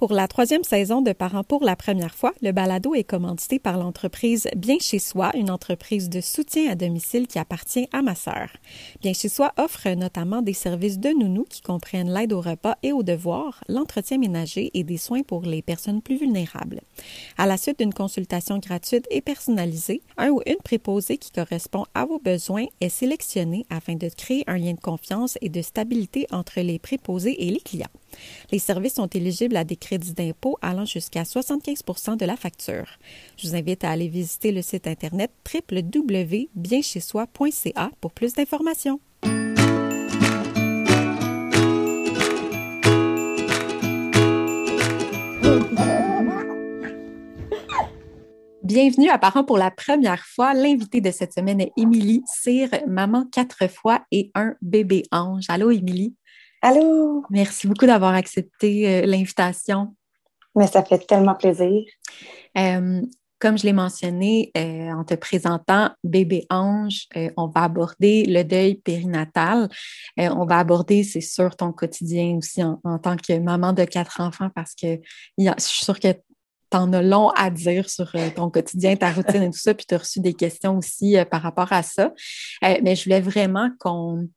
Pour la troisième saison de Parents pour la première fois, le balado est commandité par l'entreprise Bien chez soi, une entreprise de soutien à domicile qui appartient à ma sœur. Bien chez soi offre notamment des services de nounou qui comprennent l'aide au repas et aux devoirs, l'entretien ménager et des soins pour les personnes plus vulnérables. À la suite d'une consultation gratuite et personnalisée, un ou une préposée qui correspond à vos besoins est sélectionné afin de créer un lien de confiance et de stabilité entre les préposés et les clients. Les services sont éligibles à des crédits d'impôt allant jusqu'à 75 de la facture. Je vous invite à aller visiter le site internet www.bienchezsoi.ca pour plus d'informations. Bienvenue à Parents pour la première fois. L'invité de cette semaine est Émilie Cyr, maman quatre fois et un bébé ange. Allô, Émilie? Allô? Merci beaucoup d'avoir accepté euh, l'invitation. Mais ça fait tellement plaisir. Euh, comme je l'ai mentionné euh, en te présentant Bébé Ange, on va aborder le deuil périnatal. on va aborder, c'est sûr, ton quotidien aussi en, tant que maman de quatre enfants parce que je suis sûre que tu en as long à dire sur ton quotidien, ta routine et tout ça, puis tu as reçu des questions aussi par rapport à ça. mais je voulais vraiment qu'on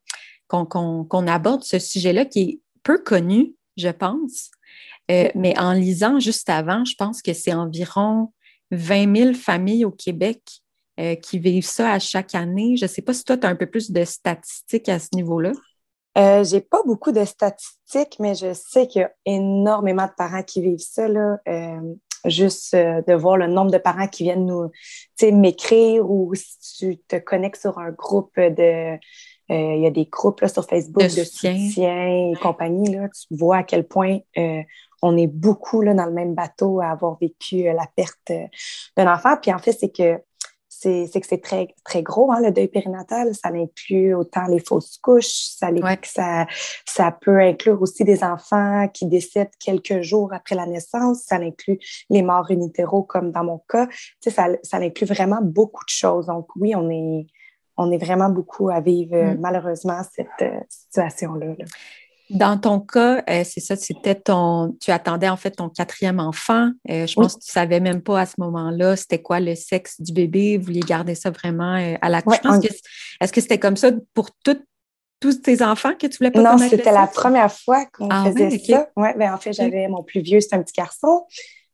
qu'on aborde ce sujet-là qui est peu connu, je pense. Euh, mais en lisant juste avant, je pense que c'est environ 20 000 familles au Québec euh, qui vivent ça à chaque année. Je ne sais pas si toi, tu as un peu plus de statistiques à ce niveau-là. Euh, j'ai pas beaucoup de statistiques, mais je sais qu'il y a énormément de parents qui vivent ça. Là. Euh, juste de voir le nombre de parents qui viennent nous m'écrire ou si tu te connectes sur un groupe de il y a des groupes là, sur Facebook de, soutien. et compagnie. Là, tu vois à quel point euh, on est beaucoup là, dans le même bateau à avoir vécu euh, la perte d'un enfant. Puis en fait, c'est que c'est que c'est très, très gros, hein, le deuil périnatal. Ça inclut autant les fausses couches, ça, ça, ça peut inclure aussi des enfants qui décèdent quelques jours après la naissance, ça inclut les morts unitéraux comme dans mon cas. Tu sais, ça, ça inclut vraiment beaucoup de choses. Donc oui, on est, on est vraiment beaucoup à vivre euh, mm. malheureusement cette euh, situation-là. Dans ton cas, euh, c'est ça, c'était ton. Tu attendais en fait ton quatrième enfant. je pense que tu ne savais même pas à ce moment-là c'était quoi le sexe du bébé? Vous vouliez garder ça vraiment à la couche? Est-ce que c'était comme ça pour tous tes enfants que tu voulais pas Non, c'était la première fois qu'on ah faisait ça. Ouais, ben, en fait, j'avais mon plus vieux, c'est un petit garçon,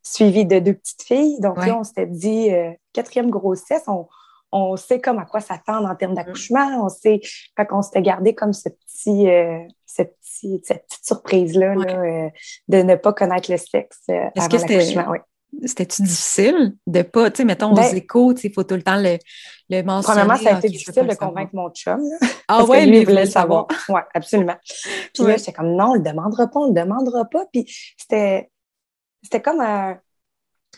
suivi de deux petites filles. Donc là, on s'était dit quatrième grossesse, on, on sait comme à quoi s'attendre en termes mm. d'accouchement. On sait, quand on s'était gardé comme ce petit, euh, cette petite surprise-là euh, de ne pas connaître le sexe euh, avant l'accouchement. C'était-tu difficile de pas, tu sais, mettons, aux ben échos, il faut tout le temps le, le mentionner. Premièrement, ça a été difficile de convaitre mon chum. ah ouais, lui, il voulait le savoir. Oui, absolument. Puis là, j'étais comme, non, on le demandera pas, on le demandera pas. Puis c'était, c'était comme un,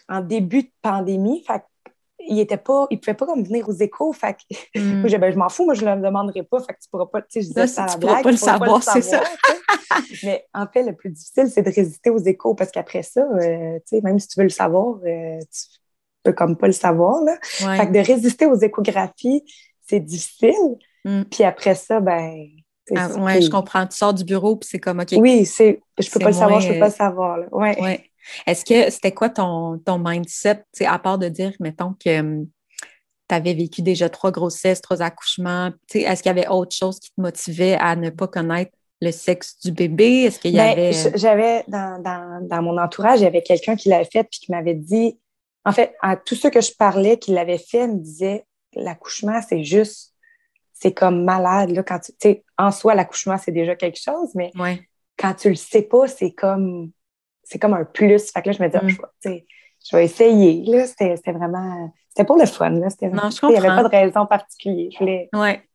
en début de pandémie. Fait il était pas, il pouvait pas comme venir aux échos. Fait que, mm. moi, ben, je m'en fous, moi, je ne le demanderai pas. Fait que tu pourras pas, tu sais, je disais ça à la blague. Pas le savoir, c'est ça. Mais en fait, le plus difficile, c'est de résister aux échos parce qu'après ça, euh, tu sais, même si tu veux le savoir, euh, tu peux comme pas le savoir, là. Fait que de résister aux échographies, c'est difficile. Mm. Puis après ça, ben, ah, ouais, je comprends. Tu sors du bureau, puis c'est comme, OK. Oui, c'est, je peux pas le savoir, je peux pas le savoir. Là. Ouais. ouais. Est-ce que c'était quoi ton, ton mindset, à part de dire, mettons, que hum, tu avais vécu déjà trois grossesses, trois accouchements, est-ce qu'il y avait autre chose qui te motivait à ne pas connaître le sexe du bébé? Est-ce qu'il y ben, avait. J'avais dans, mon entourage, il y avait quelqu'un qui l'avait fait puis qui m'avait dit. En fait, à tous ceux que je parlais qui l'avaient fait me disaient l'accouchement, c'est juste, c'est comme malade. Là, quand tu, en soi, l'accouchement, c'est déjà quelque chose, mais quand tu le sais pas, c'est comme c'est comme un plus. Fait que là, je me dis, ah, mm. je, vais, essayer. Là, c'était, vraiment. C'était pour le fun. Là. non, je Il n'y avait pas de raison particulière. Je voulais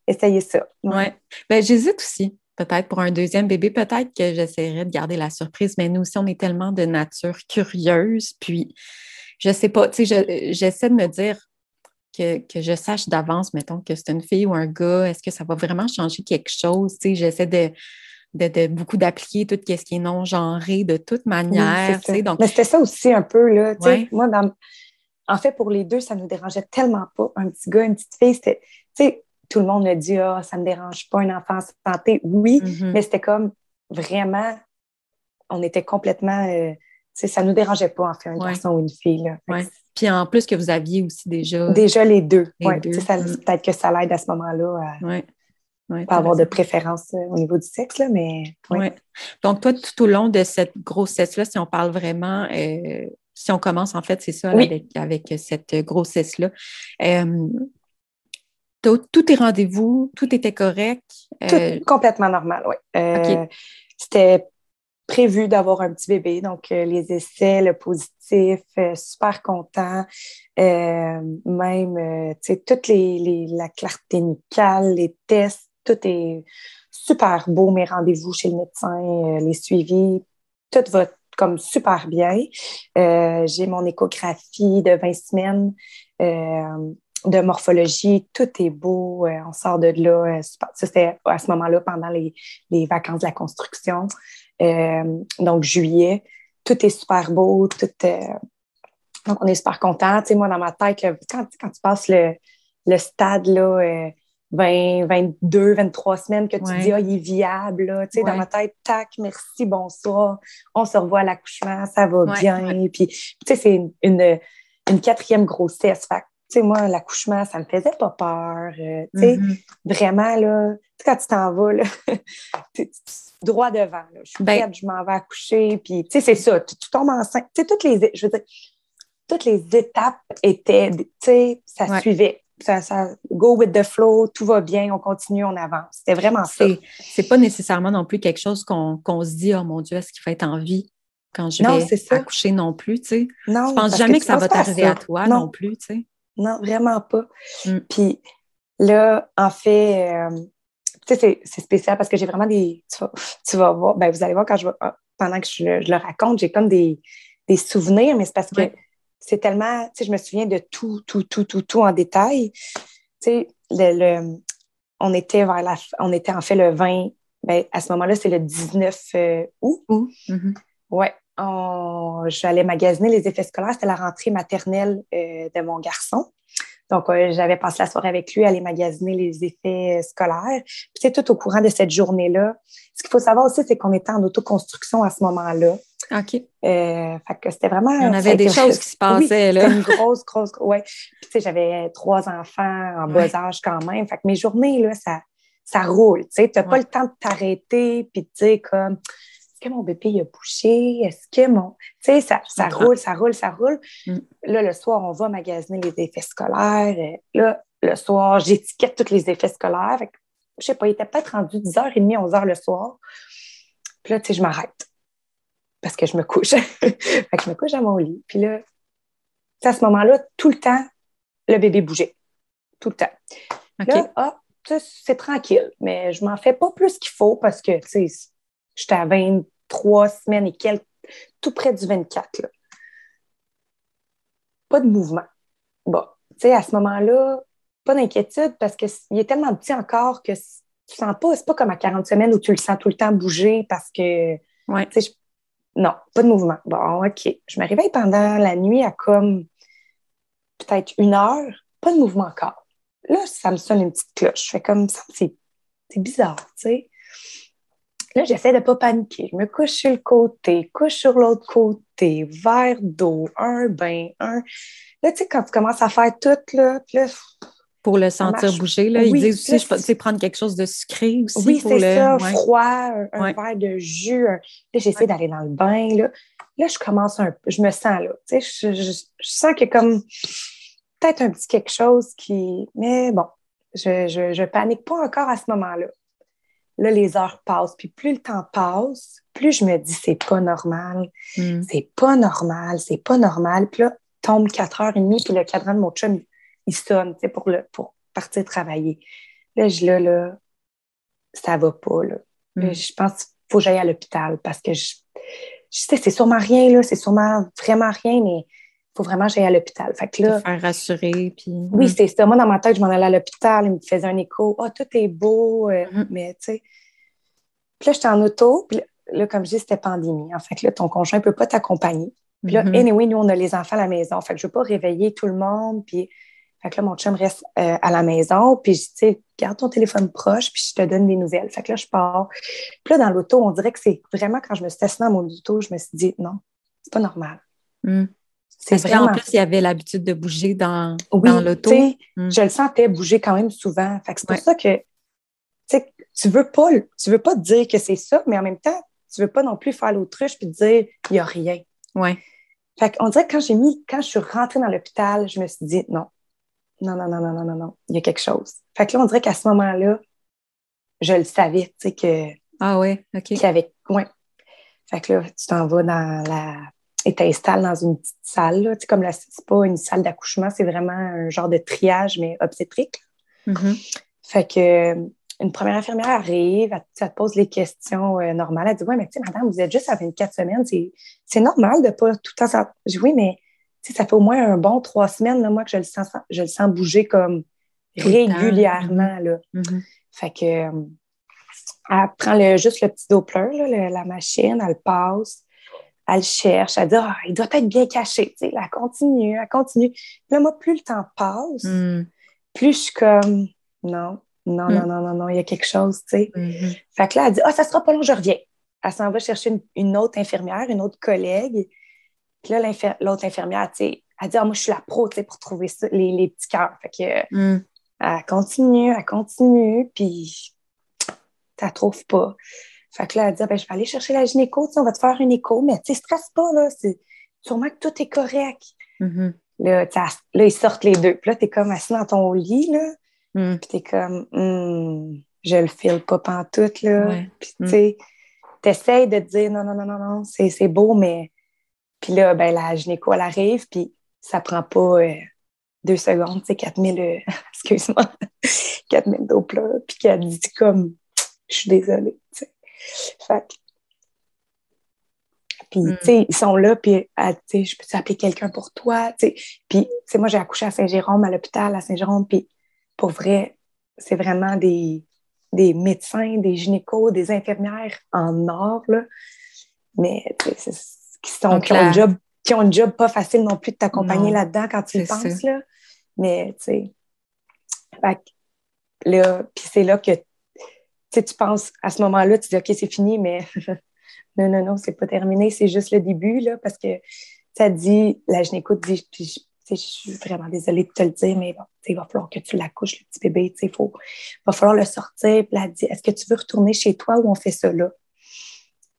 essayer ça. Ouais. Ben, j'hésite aussi. Peut-être pour un deuxième bébé, peut-être que j'essaierais de garder la surprise, mais nous aussi, on est tellement de nature curieuse. Puis, je sais pas, tu sais, j'essaie de me dire que, que, je sache d'avance, mettons, que c'est une fille ou un gars, est-ce que ça va vraiment changer quelque chose? Tu sais, j'essaie de, de, beaucoup d'appliquer tout ce qui est non-genré de toute manière. donc... Mais c'était ça aussi un peu, là. Moi, en fait, pour les deux, ça ne nous dérangeait tellement pas. Un petit gars, une petite fille, c'était. Tout le monde me dit Ah, ça ne me dérange pas, un enfant en santé. Oui, mm-hmm. mais c'était comme vraiment. On était complètement. Euh, ça ne nous dérangeait pas, en fait, un garçon ou une fille. Puis en plus que vous aviez aussi déjà... Déjà les deux. Mm. Peut-être que ça l'aide à ce moment-là à pas avoir de préférence euh, au niveau du sexe, là, mais... Donc, toi, tout au long de cette grossesse-là, si on parle vraiment... Euh, si on commence, en fait, c'est ça, avec, avec, cette grossesse-là. Euh, tout est rendez-vous, tout était correct. Tout complètement normal, oui. C'était prévu d'avoir un petit bébé. Donc, euh, les essais, le positif, euh, super content. Euh, même, tu sais, toutes les, la clarté nucale, les tests, tout est super beau. Mes rendez-vous chez le médecin, les suivis, tout va comme super bien. J'ai mon échographie de 20 semaines de morphologie, tout est beau, on sort de là. Ça, c'était à ce moment-là, pendant les, vacances de la construction. Euh, donc, juillet, tout est super beau, tout Donc, on est super content. Tu sais, moi, dans ma tête, quand, quand tu passes le, le stade, là, 20, 22, 23 semaines que tu dis, ah, il est viable, tu sais, dans ma tête, tac, merci, bonsoir, on se revoit à l'accouchement, ça va bien. Puis, tu sais, c'est une, une, quatrième grossesse. Fait tu sais, moi, l'accouchement, ça me faisait pas peur. Euh, tu sais, mm-hmm. vraiment, là, quand tu t'en vas, là, droit devant. Là. Je suis ben prête, je m'en vais accoucher. Puis, tu sais, c'est ça. Tu, tombes enceinte. Tu sais, toutes les, je veux dire, toutes les étapes étaient, tu sais, ça suivait. Ça, ça, go with the flow, tout va bien, on continue, on avance. C'était vraiment ça. C'est pas nécessairement non plus quelque chose qu'on se dit, oh mon Dieu, est-ce qu'il va être en vie quand je vais accoucher non plus, tu sais? Non, je pense jamais que, ça va t'arriver à toi non. plus, tu sais? Non, vraiment pas. Mm. Puis là, en fait, euh, tu sais, c'est spécial parce que j'ai vraiment des. Tu vas, voir, ben, vous allez voir quand je ah, pendant que je, le raconte, j'ai comme des, des, souvenirs, mais c'est parce que c'est tellement. Tu sais, je me souviens de tout, tout, tout, tout, tout en détail. Tu sais, le, on était vers la, on était en fait le 20, ben, à ce moment-là, c'est le 19 euh, août. Mm-hmm. Ouais. J'allais magasiner les effets scolaires. C'était la rentrée maternelle euh, de mon garçon. Donc, euh, j'avais passé la soirée avec lui à aller magasiner les effets scolaires. Puis, c'est tout au courant de cette journée-là. Ce qu'il faut savoir aussi, c'est qu'on était en autoconstruction à ce moment-là. OK. Euh, fait que c'était vraiment. En avait des choses qui se passaient, là. une grosse, grosse, ouais. Puis, tu sais, j'avais trois enfants en bas âge quand même. Fait que mes journées, là, ça, ça roule. Tu sais, tu n'as pas le temps de t'arrêter puis de dire comme est-ce que mon bébé a bouché? Est-ce que mon. Tu sais, ça, ça roule, ça roule, ça roule. Mm. Là, le soir, on va magasiner les effets scolaires. Là, le soir, j'étiquette tous les effets scolaires. Fait je sais pas, il était peut-être rendu 10h30, 11h le soir. Puis là, tu sais, je m'arrête. Parce que je me couche. fait que je me couche à mon lit. Puis là, à ce moment-là, tout le temps, le bébé bougeait. Tout le temps. Là, ah, c'est tranquille, mais je m'en fais pas plus qu'il faut parce que, tu sais, J'étais à 23 semaines et quelques, tout près du 24. Là. Pas de mouvement. Bon, tu sais, à ce moment-là, pas d'inquiétude parce qu'il est tellement petit encore que tu sens pas, c'est pas comme à 40 semaines où tu le sens tout le temps bouger parce que. Ouais. Non, pas de mouvement. Bon, OK. Je me réveille pendant la nuit à comme peut-être une heure, pas de mouvement encore. Là, ça me sonne une petite cloche. Je fais comme ça, c'est bizarre, tu sais. Là, j'essaie de ne pas paniquer. Je me couche sur le côté, couche sur l'autre côté, verre d'eau, un bain, un. Là, tu sais, quand tu commences à faire tout, là, là pour le sentir bouger, là, ils disent aussi, je peux prendre quelque chose de sucré aussi. Oui, c'est ça, froid, un, verre de jus. Là, j'essaie d'aller dans le bain, là. Là, je commence un peu, je me sens, là, tu sais, je, je, sens qu'il y a comme peut-être un petit quelque chose qui... Mais bon, je, je panique pas encore à ce moment-là. Là, les heures passent. Puis plus le temps passe, plus je me dis, c'est pas normal. Hmm. C'est pas normal. C'est pas normal. Puis là, tombe 4h30, puis le cadran de mon chum, il, sonne, tu sais, pour, le, pour partir travailler. Là, je là, là, ça va pas, là. Hmm. Je pense qu'il faut que j'aille à l'hôpital parce que je, je sais, c'est sûrement rien, là. C'est sûrement vraiment rien, mais faut vraiment que j'aille à l'hôpital. Fait que là. Te faire rassurer. Puis... Oui, c'est ça. Moi, dans ma tête, je m'en allais à l'hôpital, il me faisait un écho. Ah, tout est beau. Euh, mm-hmm. Mais, tu sais. Puis là, j'étais en auto. Puis là, comme je dis, c'était pandémie. En fait, là, ton conjoint ne peut pas t'accompagner. Puis là, mm-hmm. anyway, nous, on a les enfants à la maison. Fait que je ne veux pas réveiller tout le monde. Puis, fait que là, mon chum reste euh, à la maison. Puis, je dis, garde ton téléphone proche, puis je te donne des nouvelles. Fait que là, je pars. Puis là, dans l'auto, on dirait que c'est vraiment quand je me suis assise dans mon auto, je me suis dit, non, c'est pas normal. Mm. C'est vraiment... En plus, il y avait l'habitude de bouger dans, dans l'auto. Mm. Je le sentais bouger quand même souvent. c'est pour ça que tu veux pas, tu veux pas dire que c'est ça, mais en même temps, tu veux pas non plus faire l'autruche puis dire il n'y a rien. Ouais. Fait qu'on dirait que quand j'ai mis, quand je suis rentrée dans l'hôpital, je me suis dit non, non, non, non, non, non, non, non, il y a quelque chose. Fait que là, on dirait qu'à ce moment-là, je le savais, tu sais, que. Ah ouais, OK. Qu'il y avait. Ouais. Fait que là, tu t'en vas dans la. Et t'installes dans une petite salle, là. Tu sais, comme la. C'est pas une salle d'accouchement, c'est vraiment un genre de triage, mais obstétrique. Mm-hmm. Fait que une première infirmière arrive, elle, te pose les questions euh, normales. Elle dit Ouais, mais tu sais, madame, vous êtes juste à 24 semaines, c'est normal de pas tout le temps. Je dis Oui, mais ça fait au moins un bon trois semaines, là, moi, que je le sens, je le sens bouger comme régulièrement. Là. Mm-hmm. Fait que euh, elle prend le, juste le petit Doppler, là, la machine, elle passe, elle cherche, elle dit Ah, il doit être bien caché. Tu sais, elle continue, elle continue. Là, moi, plus le temps passe, mm. plus je suis comme Non, non, non, mm. non, non, non, il y a quelque chose, tu sais. Mm-hmm. Fait que là, elle dit Ah, ça sera pas long, je reviens. Elle s'en va chercher une, autre infirmière, une autre collègue. Puis là, l'autre infirmière, tu sais, elle dit Ah, moi, je suis la pro, tu sais, pour trouver ça, les, les petits cœurs. Fait que. Mm. Elle continue, elle continue, puis tu la trouves pas. Fait que là, elle dit, ah, ben, je vais aller chercher la gynéco, on va te faire une écho, mais tu sais, stresse pas, là, c'est sûrement que tout est correct. Mm-hmm. là, là, ils sortent les deux. Puis là, t'es comme assis dans ton lit, là, mm. puis t'es comme, hmm, je le file pas pantoute, là. Puis, mm. tu sais, t'essayes de te dire, non, non, non, non, non, c'est beau, mais... Puis là, ben, la gynéco, elle arrive, puis ça prend pas... Euh, deux secondes, c'est 4000, euh, excuse-moi, 4000 Doppler, puis qu'elle dit comme, je suis désolée, tu sais. Fait puis, mm. tu sais, ils sont là, puis, tu sais, je peux appeler quelqu'un pour toi, tu sais. Puis, tu sais, moi, j'ai accouché à Saint-Jérôme, à l'hôpital à Saint-Jérôme, puis pour vrai, c'est vraiment des, des médecins, des gynécos, des infirmières en or, là. Mais, tu sais, qui, sont, qui, ont un job, qui ont un job pas facile non plus de t'accompagner là-dedans quand tu le penses, là. Mais, tu sais, là, puis c'est là que tu penses, à ce moment-là, tu dis, OK, c'est fini, mais non, non, non, c'est pas terminé, c'est juste le début, là, parce que ça dit, la gynéco dit, puis je suis vraiment désolée de te le dire, mais bon, il va falloir que tu l'accouches, le petit bébé, il va falloir le sortir. Puis elle dit, est-ce que tu veux retourner chez toi ou on fait ça là?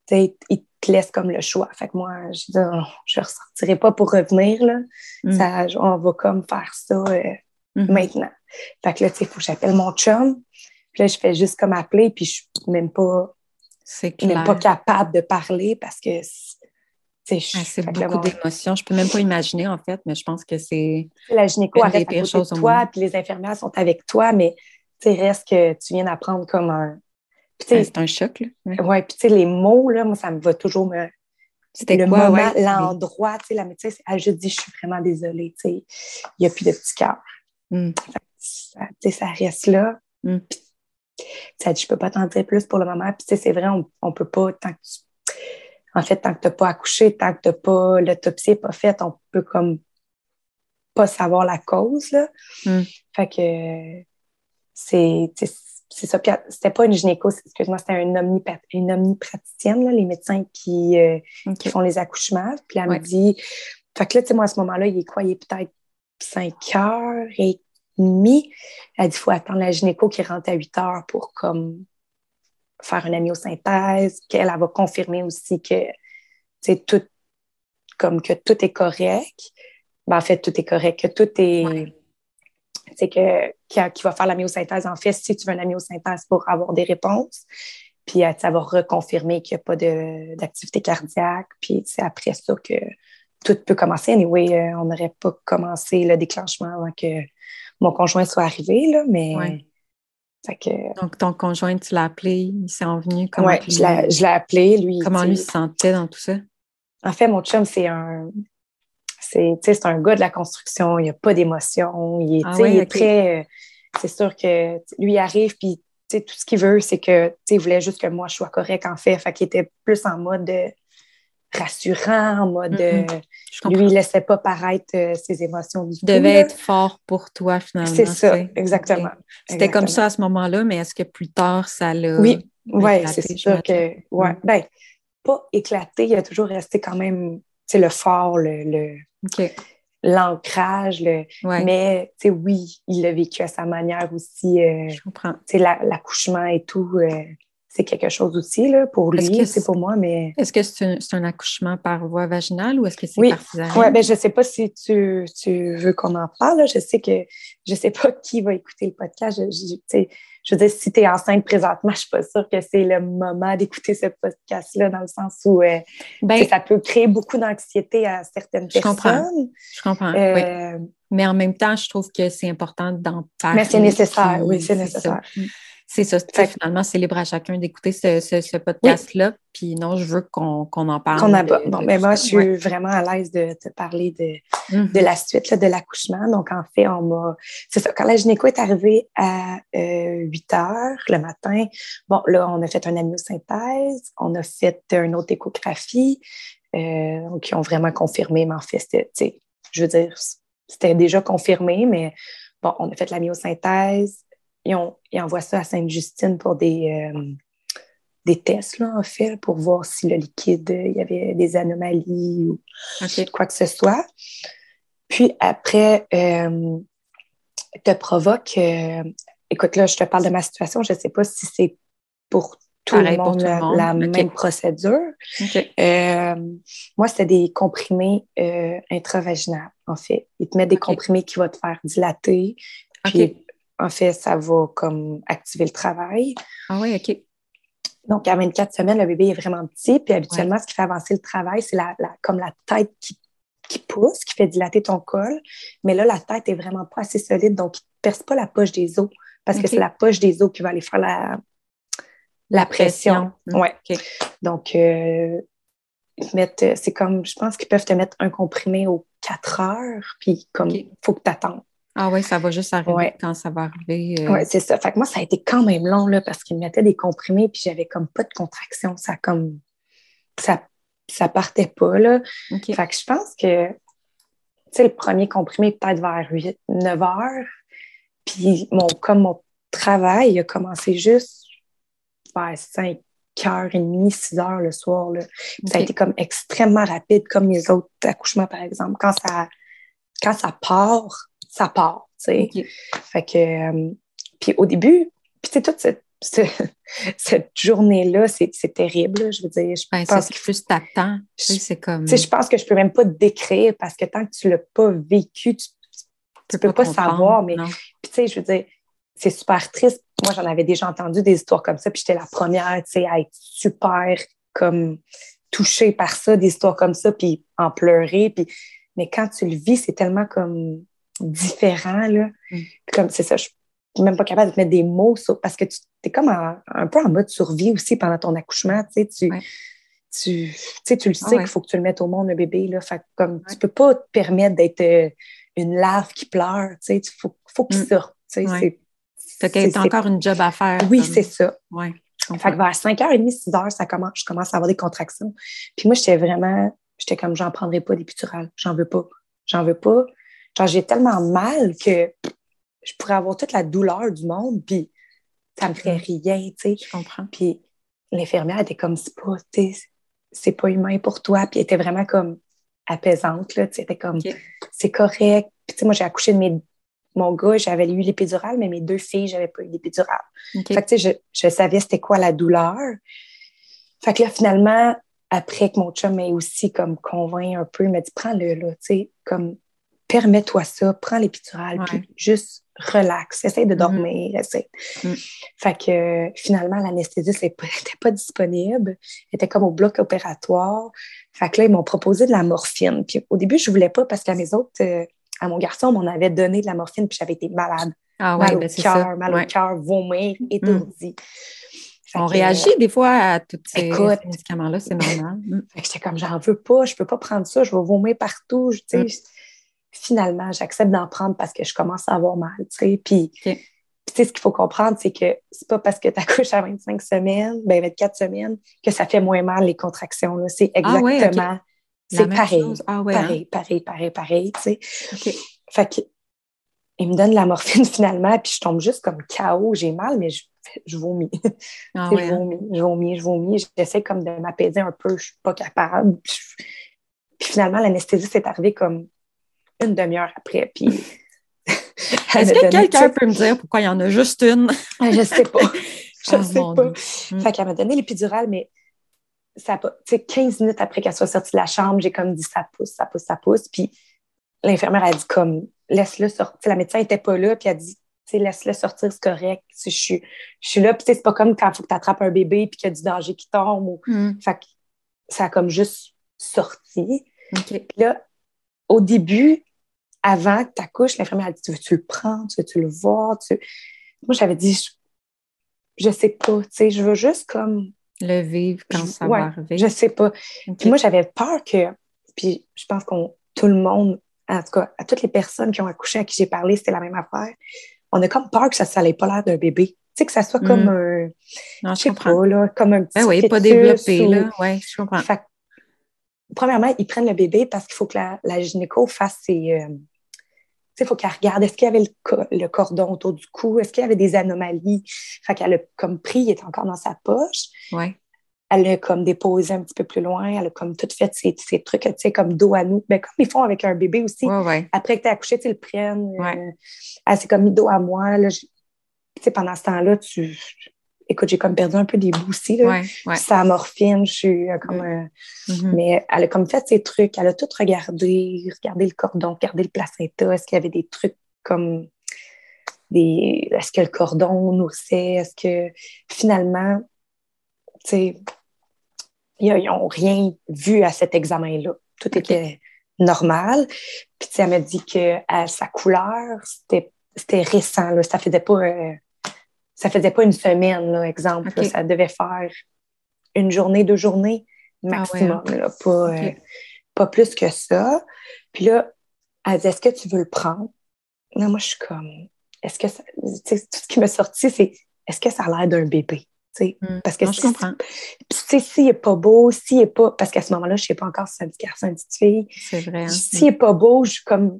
il te laisse comme le choix. Fait que moi, je dis, oh, je ne ressortirai pas pour revenir, là. Mm. Ça, on va comme faire ça euh, mm-hmm. maintenant. Fait que là, tu sais, il faut que j'appelle mon chum. Puis là, je fais juste comme appeler, puis je suis même pas, même pas capable de parler parce que c'est ah, beaucoup d'émotions. Je peux même pas imaginer, en fait, mais je pense que c'est. La gynéco reste à côté de toi, puis les infirmières sont avec toi, mais tu reste que tu viens d'apprendre comme un, c'est un choc, là. Oui, puis tu sais, les mots, là, moi, ça me va toujours me. C'était le quoi, moment, l'endroit, tu sais, la médecine, elle juste dit, je suis vraiment désolée, tu sais, il n'y a plus de petit cœur. Mm. Ça, ça reste là. Mm. Ça dit, je peux pas t'en dire plus pour le moment. Puis, tu sais, c'est vrai, on, ne peut pas, tant que tu... En fait, tant que tu n'as pas accouché, tant que tu pas, l'autopsie n'est pas faite, on peut comme pas savoir la cause, là. Mm. Fait que c'est, c'est ça. Puis c'était pas une gynéco, excuse-moi, c'était une, une omnipraticienne, là, les médecins qui, euh, qui, font les accouchements. Puis elle me dit, fait que là, tu sais, moi, à ce moment-là, il est quoi? Il est peut-être 5 heures et demie. Elle dit, faut attendre la gynéco qui rentre à 8 heures pour comme faire une amyosynthèse, qu'elle va confirmer aussi que, c'est tout, comme que tout est correct. Ben, en fait, tout est correct, que tout est c'est que qui, va faire la myosynthèse, en fait, si tu veux une myosynthèse pour avoir des réponses, puis euh, ça va reconfirmer qu'il n'y a pas d'activité cardiaque, puis c'est après ça que tout peut commencer. Anyway, euh, on n'aurait pas commencé le déclenchement avant que mon conjoint soit arrivé, là, mais... Que... Donc, ton conjoint, tu l'as appelé, il s'est envenu? Oui, je l'ai appelé, lui. Comment lui se sentait dans tout ça? En fait, mon chum, c'est un, c'est un gars de la construction, il n'y a pas d'émotion, il est, ah très. Euh, c'est sûr que lui arrive, puis tout ce qu'il veut, c'est que il voulait juste que moi je sois correct en fait. Fait qu'il était plus en mode euh, rassurant, en mode. Mm-hmm. Euh, lui, il ne laissait pas paraître ses émotions du tout. devait être fort pour toi finalement. C'est ça, exactement. C'était comme ça à ce moment-là, mais est-ce que plus tard ça l'a. Oui, ouais, c'est sûr que. Ouais. Mm. Ben, pas éclaté, il a toujours resté quand même le fort, le, l'ancrage. Le, Mais oui, il l'a vécu à sa manière aussi. Euh, je comprends. L'accouchement et tout, euh, c'est quelque chose aussi là, pour lui, c'est pour moi. mais... Est-ce que c'est un, accouchement par voie vaginale ou est-ce que c'est par césarienne? Oui, ben, je ne sais pas si tu, tu veux qu'on en parle. Je sais que je ne sais pas qui va écouter le podcast. Je, je veux dire, si tu es enceinte présentement, je suis pas sûre que c'est le moment d'écouter ce podcast-là, dans le sens où euh, ben, ça peut créer beaucoup d'anxiété à certaines je personnes. Comprends. Je comprends. Euh, Mais en même temps, je trouve que c'est important d'en parler. Mais c'est nécessaire, oui, c'est nécessaire. C'est ça. Finalement, c'est libre à chacun d'écouter ce, podcast-là. Puis non, je veux qu'on en parle. Qu'on Bon, mais moi, je suis vraiment à l'aise de te parler de, de la suite de l'accouchement. Donc, en fait, on m'a. C'est ça. Quand la gynéco est arrivée à 8 euh, heures le matin, bon, là, on a fait un amniosynthèse, on a fait une autre échographie, euh, qui ont vraiment confirmé, mais en fait, c'était, je veux dire, c'était déjà confirmé, mais bon, on a fait la myosynthèse, ils, envoient ça à Sainte-Justine pour des, euh, des tests, là, en fait, pour voir si le liquide, il y avait des anomalies ou quoi que ce soit. Puis après, euh, te provoque. Euh, écoute, là, je te parle de ma situation. Je ne sais pas si c'est pour tout, le monde, la, même procédure. moi, c'était des comprimés intravaginaux, en fait. Ils te mettent des comprimés qui vont te faire dilater. Puis en fait, ça va comme activer le travail. Ah oui, OK. Donc, à 24 semaines, le bébé est vraiment petit. Puis habituellement, ce qui fait avancer le travail, c'est la, comme la tête qui, pousse, qui fait dilater ton col. Mais là, la tête est vraiment pas assez solide, donc il ne perce pas la poche des os parce que c'est la poche des os qui va aller faire la, la pression. Mm, ouais. Donc, euh, c'est comme, je pense qu'ils peuvent te mettre un comprimé aux 4 heures, puis comme, il faut que tu attendes. Ah oui, ça va juste arriver quand ça va arriver. Euh. Oui, c'est ça. Fait que moi, ça a été quand même long là, parce qu'il me mettait des comprimés puis j'avais comme pas de contraction. Ça comme ça, ça partait pas. Là. Fait que je pense que le premier comprimé peut-être vers 8, 9 heures. Puis mon, comme mon travail a commencé juste vers 5 heures et demie, 6 heures le soir. Là. Ça a été comme extrêmement rapide, comme les autres accouchements, par exemple. Quand ça, quand ça part, ça part, tu sais. Fait que, euh, puis au début, puis tu toute cette, cette journée-là, c'est terrible, je veux dire. Je ben, pense que plus t'attends, c'est comme... Tu sais, je pense que je peux même pas te décrire parce que tant que tu l'as pas vécu, tu, tu peux pas, savoir, mais tu sais, je veux dire, c'est super triste. Moi, j'en avais déjà entendu des histoires comme ça, puis j'étais la première, tu sais, à être super comme touchée par ça, des histoires comme ça, puis en pleurer, puis mais quand tu le vis, c'est tellement comme différent. Là. Mm. Comme c'est ça, je suis même pas capable de mettre des mots sur, parce que tu es comme un peu en mode survie aussi pendant ton accouchement. Tu, tu, tu, tu le sais qu'il faut que tu le mettes au monde, le bébé. Là. Fait, comme, Tu peux pas te permettre d'être euh, une larve qui pleure. Il faut, faut qu'il mm. sorte. Tu as encore une job à faire. Oui, c'est ça. Ouais. Fait que vers 5h30, 6h, ça commence, je commence à avoir des contractions. Puis moi, j'étais vraiment, j'étais comme, j'en prendrai pas d'épidural. J'en veux pas. J'en veux pas. Genre, j'ai tellement mal que je pourrais avoir toute la douleur du monde, puis ça me ferait rien, tu sais. Je comprends. Puis l'infirmière était comme, c'est pas, c'est pas humain pour toi, puis elle était vraiment comme apaisante, là, tu sais, était comme, c'est correct. Puis, tu sais, moi, j'ai accouché de mes, mon gars, j'avais eu l'épidurale, mais mes deux filles, j'avais pas eu l'épidurale. Fait que, tu sais, je, je savais c'était quoi la douleur. Fait que là, finalement, après que mon chum m'ait aussi comme convaincu un peu, il m'a dit, prends-le, là, tu sais, comme permets-toi ça, prends l'épidural, puis juste relax, essaye de mm-hmm. dormir, essaye. Mm. Fait que finalement, l'anesthésiste n'était pas disponible, elle était comme au bloc opératoire. Fait que là, ils m'ont proposé de la morphine. Puis au début, je voulais pas parce qu'à mes autres, euh, à mon garçon, on m'en avait donné de la morphine, puis j'avais été malade. Ah ouais, mal ben au cœur, mal au cœur, vomir, mm. étourdi. On réagit des fois à tous ces, médicaments-là, c'est normal. Mm. j'étais comme, j'en veux pas, je peux pas prendre ça, je vais vomir partout. Finalement, j'accepte d'en prendre parce que je commence à avoir mal, tu sais. Puis, tu sais, ce qu'il faut comprendre, c'est que c'est pas parce que tu accouches à 25 semaines, ben 24 semaines, que ça fait moins mal les contractions. C'est ah exactement, c'est pareil, ah ouais, pareil, hein? pareil, pareil, pareil, tu sais. Fait que, il me donne la morphine finalement, puis je tombe juste comme chaos, j'ai mal, mais je, je vomis. Ah je hein? vomis, je vomis, je vomis. J'essaie comme de m'apaiser un peu, je suis pas capable Puis finalement, l'anesthésie s'est arrivée comme une demi-heure après. Puis. Est-ce que quelqu'un peut me dire pourquoi il y en a juste une? Je sais pas. Je ne ah, sais pas. Mm. Fait qu'elle m'a donné l'épidurale, mais ça pas, 15 minutes après qu'elle soit sortie de la chambre, j'ai comme dit ça pousse, ça pousse, ça pousse. Puis l'infirmière a dit comme laisse-le sortir. La médecin n'était pas là, puis elle a dit laisse-le sortir, c'est correct. Je suis, je suis là, puis c'est pas comme quand il faut que tu attrapes un bébé puis qu'il y a du danger qui tombe. Mm. Fait que ça a comme juste sorti. Puis là, au début, avant que tu accouches, l'infirmière a dit Tu veux-tu le prendre? Tu veux-tu le voir? Moi, j'avais dit je, sais pas, tu sais, je veux juste comme. Le vivre quand ça va arriver. Je sais pas. Puis moi, j'avais peur que. Puis je pense qu'on tout le monde, en tout cas, à toutes les personnes qui ont accouché à qui j'ai parlé, c'était la même affaire. On a comme peur que ça n'allait pas l'air d'un bébé. Tu sais, que ça soit comme mm. un. Non, je, sais pas, là, comme un petit. Ben oui, pas développé, là. Oui, je comprends. premièrement, ils prennent le bébé parce qu'il faut que la, la gynéco fasse ses. Euh, il faut qu'elle regarde, est-ce qu'il y avait le, cordon autour du cou? Est-ce qu'il y avait des anomalies? Fait qu'elle a comme pris, il est encore dans sa poche. Ouais. Elle l'a comme déposé un petit peu plus loin. Elle a comme tout fait ces, trucs, tu sais, comme dos à nous. Mais ben, comme ils font avec un bébé aussi. Après que tu as accouché, ils le prennent. Euh, elle s'est comme mis dos à moi. Là, pendant ce temps-là, tu, écoute, j'ai comme perdu un peu des bouts aussi. Là. Ça morphine, je suis euh, comme. Euh, mm-hmm. Mais elle a comme fait ses trucs, elle a tout regardé, regardé le cordon, regardé le placenta. Est-ce qu'il y avait des trucs comme des. Est-ce que le cordon nourrissait? Est-ce que finalement, tu sais, ils n'ont rien vu à cet examen-là. Tout était normal. Puis, elle m'a dit que sa couleur, c'était récent. Là. Ça faisait pas. Euh, ça faisait pas une semaine, là, exemple. ça devait faire une journée, deux journées maximum, ah pas, euh, pas plus que ça. Puis là, elle dit Est-ce que tu veux le prendre? Non, moi, je suis comme Est-ce que ça. Tout ce qui m'a sorti, c'est Est-ce que ça a l'air d'un bébé? Hmm. Parce que non, je comprends. Puis, s'il n'est pas beau, s'il n'est pas. Parce qu'à ce moment-là, je ne sais pas encore si c'est un petit garçon, une petite fille. C'est vrai. Hein. S'il n'est pas beau, je suis comme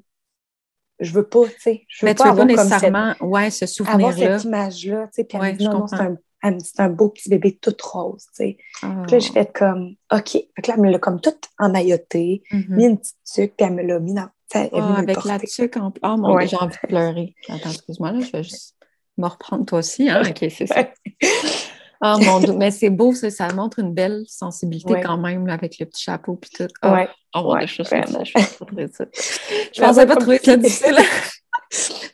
je veux pas, tu sais. Je veux mais pas tu veux pas nécessairement, cette, ouais, ce souvenir-là. Avoir cette image-là, tu sais. Puis elle me dit, non, non, c'est un, un, beau petit bébé tout rose, tu sais. Oh. Puis là, j'ai fait comme, OK. Fait que là, elle me l'a comme tout emmailloté, mm -hmm. mis une petite tuque, puis elle me l'a mis dans. Elle oh, avec la tuque en Oh mon Dieu, j'ai envie de pleurer. Attends, excuse-moi, là, je vais juste me reprendre toi aussi, hein. OK, c'est ça. Oh mon Dieu, mais c'est beau, ça, ça montre une belle sensibilité quand même avec le petit chapeau puis tout. Oh, ouais. oh mon Dieu, je, je, je, je pensais pas trouver ça difficile.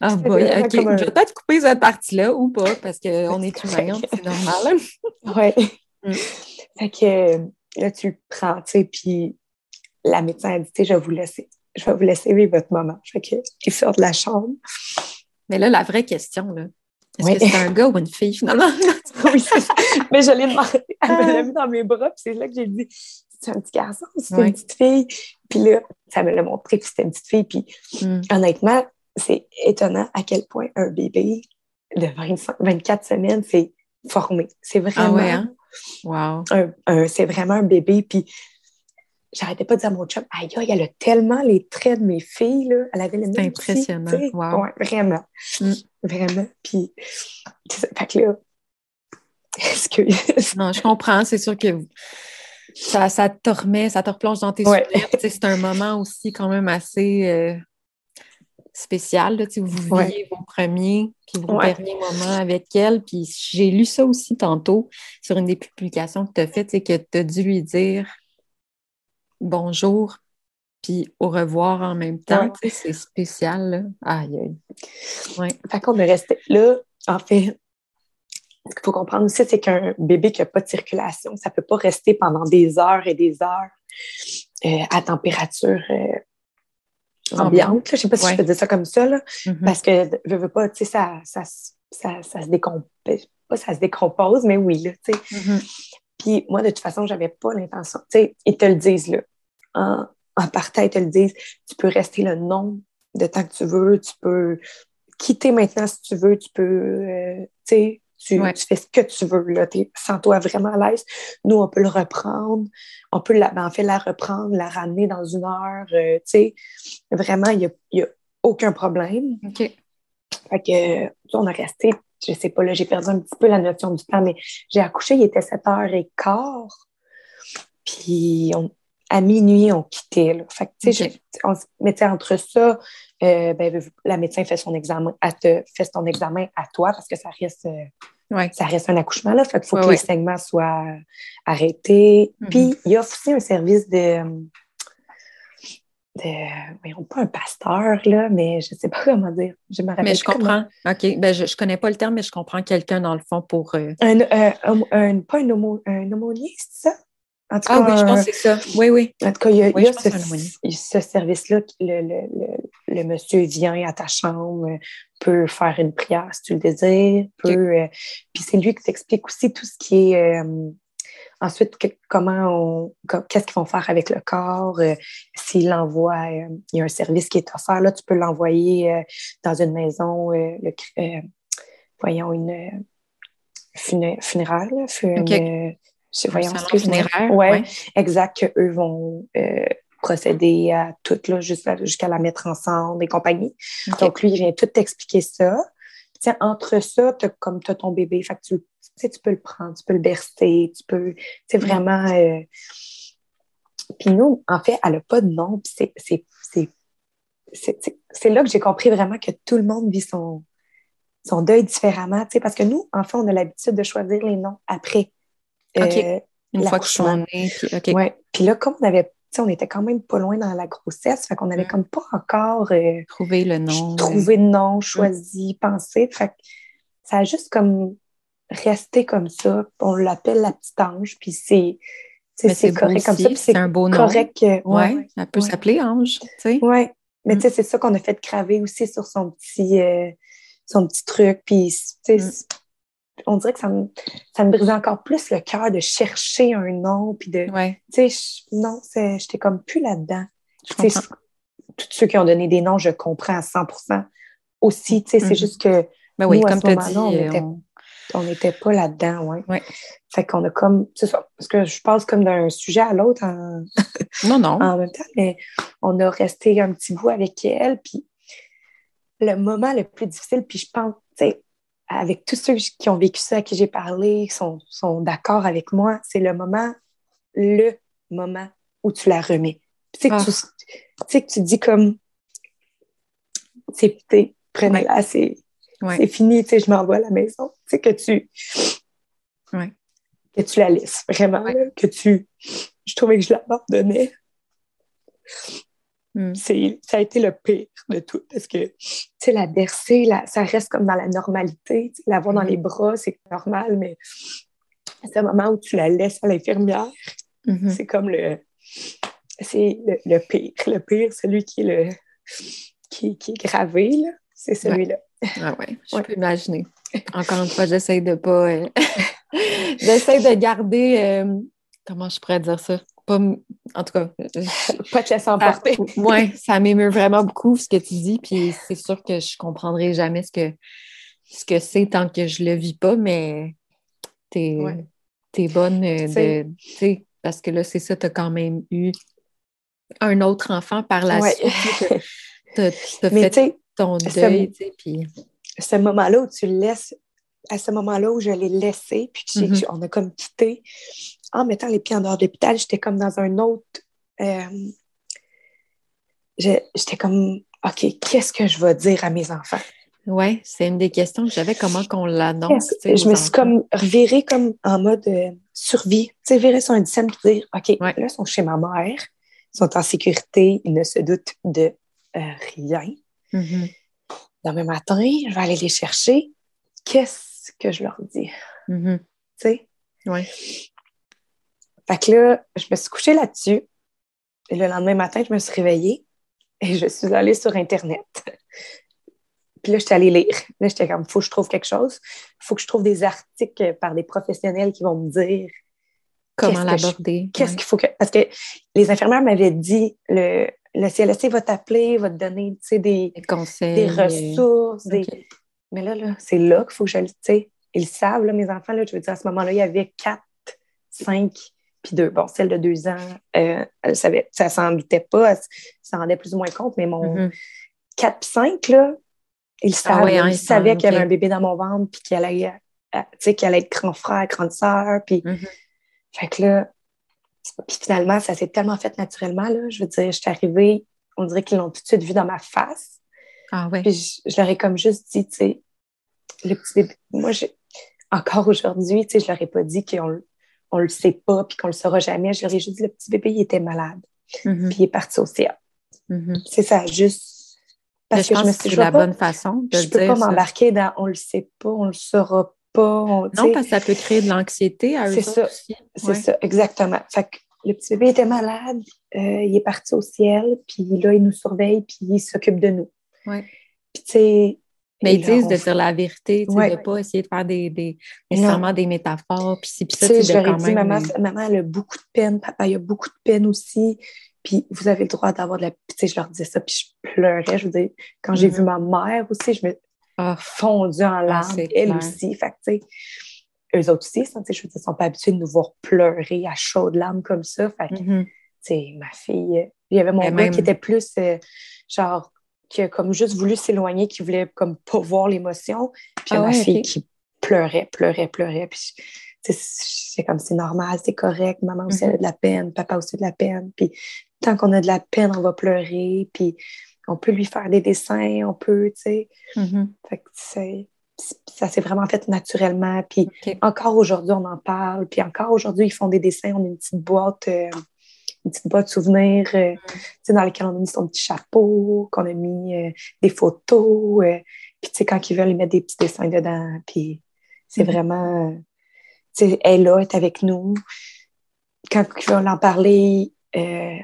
Ah boy, ok. Je vais peut-être couper cette partie-là ou pas, parce qu'on est humain, c'est normal. oui. Mm. Fait que là, tu le prends, tu sais, puis la médecin a dit, je vais vous laisser, je vais vous laisser vivre votre moment. Fait qu'il sort de la chambre. Mais là, la vraie question, là, est-ce que c'est un gars ou une fille finalement? oui, Mais je l'ai demandé. Elle me l'a mis dans mes bras, puis c'est là que j'ai dit c'est un petit garçon, c'est une petite fille? Puis là, ça me l'a montré que c'était une petite fille. Puis mm. honnêtement, c'est étonnant à quel point un bébé de 24 semaines, c'est formé. C'est vraiment. Ah ouais, hein? c'est vraiment un bébé. Puis j'arrêtais pas de dire à mon chum, aïe, elle a tellement les traits de mes filles, là. Elle avait le même. C'est impressionnant. wow. vraiment. Mm. Vraiment. Puis, fait que là, excuse. non, je comprends. C'est sûr que ça, ça te remet, ça te replonge dans tes ouais. C'est un moment aussi quand même assez euh, spécial. Là, vous viviez vos premiers puis vos derniers moments avec elle. Puis j'ai lu ça aussi tantôt sur une des publications que tu as faites, c'est que tu as dû lui dire bonjour puis au revoir en même temps. C'est spécial. Là. Aïe, aïe. Ouais. Fait qu'on est resté là. En fait, ce qu'il faut comprendre aussi, c'est qu'un bébé qui n'a pas de circulation, ça ne peut pas rester pendant des heures et des heures euh, à température euh, ambiante. Je ne sais pas si je peux dire ça comme ça, là, mm-hmm. parce que je veux pas, tu sais, ça, ça, ça, ça, se décompose. Pas ça se décompose, mais oui, là, tu sais. Mm-hmm. Puis moi, de toute façon, je n'avais pas l'intention. Tu sais, ils te le disent, là. En, en partant, ils te le disent, tu peux rester le nombre de temps que tu veux, tu peux quitter maintenant si tu veux, tu peux, euh, tu sais, tu, fais ce que tu veux, là, sens-toi vraiment à l'aise. Nous, on peut le reprendre, on peut la, ben, en fait la reprendre, la ramener dans une heure, euh, tu sais. Vraiment, il n'y a, a, aucun problème. OK. Fait que, on a resté, je sais pas, là, j'ai perdu un petit peu la notion du temps, mais j'ai accouché, il était 7h15. Puis, on, à minuit, on quittait. Là. Fait que, on mettait entre ça, euh, ben, la médecin fait son examen, à te, fait ton examen à toi parce que ça reste, euh, ça reste un accouchement. Là, fait qu'il faut que les saignements soient arrêtés. Mm-hmm. Puis, il y a aussi un service de. de pas un pasteur, là, mais je ne sais pas comment dire. Je me rappelle mais je comprends. OK. Ben, je ne connais pas le terme, mais je comprends quelqu'un, dans le fond, pour. Euh, un, un, pas un, homo, un aumônier, c'est ça? En tout ah oui, je pense que c'est ça. Oui, oui. En tout cas, il y a, ce, service-là. Le, le, le, monsieur vient à ta chambre, peut faire une prière si tu le désires. Peut, euh, puis c'est lui qui t'explique aussi tout ce qui est. Euh, ensuite, comment on. Qu'est-ce qu'ils vont faire avec le corps? Euh, s'il l'envoie, il y a un service qui est offert. Là, tu peux l'envoyer dans une maison, voyons, une funéraire. Là, voyons, funéraire. Ouais, exact, qu'eux vont euh, procéder à tout, là, jusqu'à la mettre ensemble et compagnie. Donc, lui, il vient tout t'expliquer ça. Tiens, entre ça, as, comme tu as ton bébé, fait que tu, tu peux le prendre, tu peux le bercer, tu peux, c'est vraiment... Euh, puis nous, en fait, elle n'a pas de nom, c'est c'est là que j'ai compris vraiment que tout le monde vit son, son deuil différemment, parce que nous, en fait, on a l'habitude de choisir les noms après. Euh, Une fois que je suis née. Puis, ouais. puis là, comme on avait on était quand même pas loin dans la grossesse, fait qu'on n'avait comme pas encore euh, trouvé le nom. Trouvé le nom, choisi, pensé. Fait que ça a juste comme resté comme ça. On l'appelle la petite ange, puis c'est c'est correct comme ça. C'est un beau nom. correct. Oui, ouais, elle peut s'appeler Ange. Oui, mais tu sais, mm. c'est ça qu'on a fait graver aussi sur son petit, euh, son petit truc. Puis, tu sais, mm on dirait que ça me, ça me brisait encore plus le cœur de chercher un nom. Puis de. Tu sais, non, j'étais comme plus là-dedans. Tous ceux qui ont donné des noms, je comprends à 100% aussi. Tu sais, c'est mm-hmm. juste que. Ben oui, comme tu dit, on n'était pas là-dedans, ouais. ouais. Fait qu'on a comme, c'est ça, parce que je passe comme d'un sujet à l'autre en... non, non. en même temps, mais on a resté un petit bout avec elle, puis le moment le plus difficile, puis je pense, tu sais, avec tous ceux qui ont vécu ça, à qui j'ai parlé, sont, sont d'accord avec moi, c'est le moment, le moment où tu la remets. Tu sais, que, ah. tu, que tu dis comme, c'est, prenez-la, c'est, fini, tu sais, je m'envoie à la maison. Tu sais, que tu, que tu la laisses, vraiment, que tu, je trouvais que je l'abandonnais. C'est, ça a été le pire de tout parce que, tu sais, la bercer, ça reste comme dans la normalité. L'avoir dans les bras, c'est normal, mais c'est un moment où tu la laisses à l'infirmière. Hmm. C'est comme le. C'est le, pire. Le pire, celui qui est le. qui, qui est gravé, là, c'est celui-là. Ah ouais, je peux imaginer. Encore une fois, j'essaie de pas. Euh, j'essaie de garder. Euh, comment je pourrais dire ça? Pas, en tout cas, pas te laisser emporter. Oui, ça m'émeut vraiment beaucoup ce que tu dis, puis c'est sûr que je comprendrai jamais ce que ce que c'est tant que je le vis pas, mais t'es es bonne euh, de, parce que là, c'est ça, tu as quand même eu un autre enfant par la suite. Tu as, fait ton deuil, tu sais, puis... Ce moment-là où tu le laisses, à ce moment-là où je l'ai laissé, puis mm-hmm. on a comme quitté, en mettant les pieds en dehors de l'hôpital, j'étais comme dans un autre. Euh, j'étais comme, OK, qu'est-ce que je vais dire à mes enfants? Oui, c'est une des questions que j'avais, comment qu'on l'annonce. Je me suis comme revirée comme en mode euh, survie. Tu sais, virer sur un dixième et dire, OK, là, ils sont chez ma mère, ils sont en sécurité, ils ne se doutent de euh, rien. Mm-hmm. Demain matin, je vais aller les chercher. Qu'est-ce que je leur dis? Mm-hmm. Tu sais? Oui. Fait que là, je me suis couchée là-dessus. Et le lendemain matin, je me suis réveillée et je suis allée sur Internet. Puis là, j'étais allée lire. Là, j'étais comme, il faut que je trouve quelque chose. Il faut que je trouve des articles par des professionnels qui vont me dire comment l'aborder. Qu'est-ce qu'il faut que. Parce que les infirmières m'avaient dit le, le CLSC va t'appeler, va te donner des, des, conseils, des ressources. Mais là, là c'est là qu'il faut que je le. Ils savent, là, mes enfants, là, je veux dire, à ce moment-là, il y avait quatre, cinq puis deux. Bon, celle de deux ans, euh, elle savait, ça s'en doutait pas, elle s'en rendait plus ou moins compte, mais mon 4 mm 5, là, il, ah hein, savait qu'il y avait un bébé dans mon ventre, puis qu'il allait, euh, allait être grand frère, grande sœur, puis... Mm-hmm. Fait que là, Puis finalement, ça s'est tellement fait naturellement. Là. Je veux dire, je suis arrivée, on dirait qu'ils l'ont tout de suite vu dans ma face. Ah ouais. Puis je, leur ai comme juste dit, tu sais, le petit bébé. Moi, encore aujourd'hui, tu sais, je leur ai pas dit qu'on on le sait pas puis qu'on le saura jamais. Je leur ai juste dit, le petit bébé, il était malade. Mhm. Puis il est parti au ciel. Mhm. C'est ça, juste. Parce que je me suis dit, la bonne façon de je le peux pas m'embarquer dans on le sait pas, on le saura pas. on- Non, parce que ça peut créer de l'anxiété à eux C'est ça. C'est Ouais. ça, exactement. Fait que le petit bébé était malade, euh, il est parti au ciel, puis là, il nous surveille, puis il s'occupe de nous. Ouais. Puis, tu sais. Mais ils disent de dire la vérité, Ouais. de ne pas essayer de faire des, des, nécessairement des métaphores, puis si, puis ça, je leur ai dit, maman, euh, maman, elle a beaucoup de peine, papa, il a beaucoup de peine aussi. Puis vous avez le droit d'avoir de la. Puis, tu sais, je leur disais ça, puis je pleurais. Je veux dire, quand j'ai Mhm. vu ma mère aussi, je me Ah, fondue en larmes, c'est elle clair. aussi. Fait tu sais, eux autres aussi, ça, je veux dire, ils sont pas habitués de nous voir pleurer à chaudes larmes comme ça. Fait que, mhm. tu sais, ma fille, il y avait mon même- qui était plus, euh, genre, qui a comme juste voulu s'éloigner, qui voulait comme pas voir l'émotion. Puis Ah ma ouais, fille qui pleurait, pleurait, pleurait. Puis c'est comme, c'est normal, c'est correct. Maman aussi, Mhm. elle a de la peine, papa aussi a de la peine. Puis tant qu'on a de la peine, on va pleurer. Puis on peut lui faire des dessins, on peut, tu sais. Mhm. Fait que c'est- ça s'est vraiment fait naturellement. Puis encore aujourd'hui, on en parle. Puis encore aujourd'hui, ils font des dessins. On a une petite boîte, euh, une petite boîte souvenir euh, tu sais, dans laquelle on a mis son petit chapeau, qu'on a mis euh, des photos. euh, puis tu sais, quand ils veulent, ils mettent des petits dessins dedans. Puis c'est Mhm. vraiment... euh, tu sais, elle est là, elle est avec nous. Quand ils veulent en parler, euh,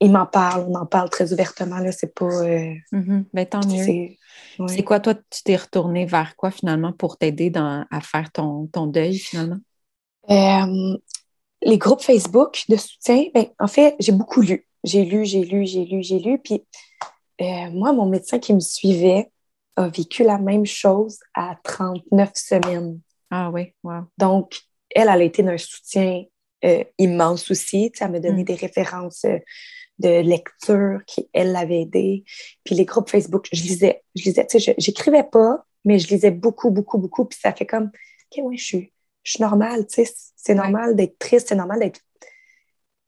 ils m'en parlent. On en parle très ouvertement. Là, c'est pas... euh, Mhm. Ben, tant mieux. c'est ouais. C'est quoi, toi, tu t'es retourné vers quoi finalement pour t'aider dans- à faire ton, ton deuil finalement? Euh, les groupes Facebook de soutien, ben, en fait, j'ai beaucoup lu. J'ai lu, j'ai lu, j'ai lu, j'ai lu. Puis euh, moi, mon médecin qui me suivait a vécu la même chose à 39 semaines. Ah oui, wow. Donc, elle, elle a été d'un soutien euh, immense aussi. Tu sais, elle m'a donné Mm. des références euh, de lecture qui, elle, l'avait aidé. Puis les groupes Facebook, je lisais. Je lisais, tu sais, je- j'écrivais pas, mais je lisais beaucoup, beaucoup, beaucoup. Puis ça fait comme, OK, ouais, je suis, je suis normale, tu sais, c'est normal d'être triste, c'est normal d'être...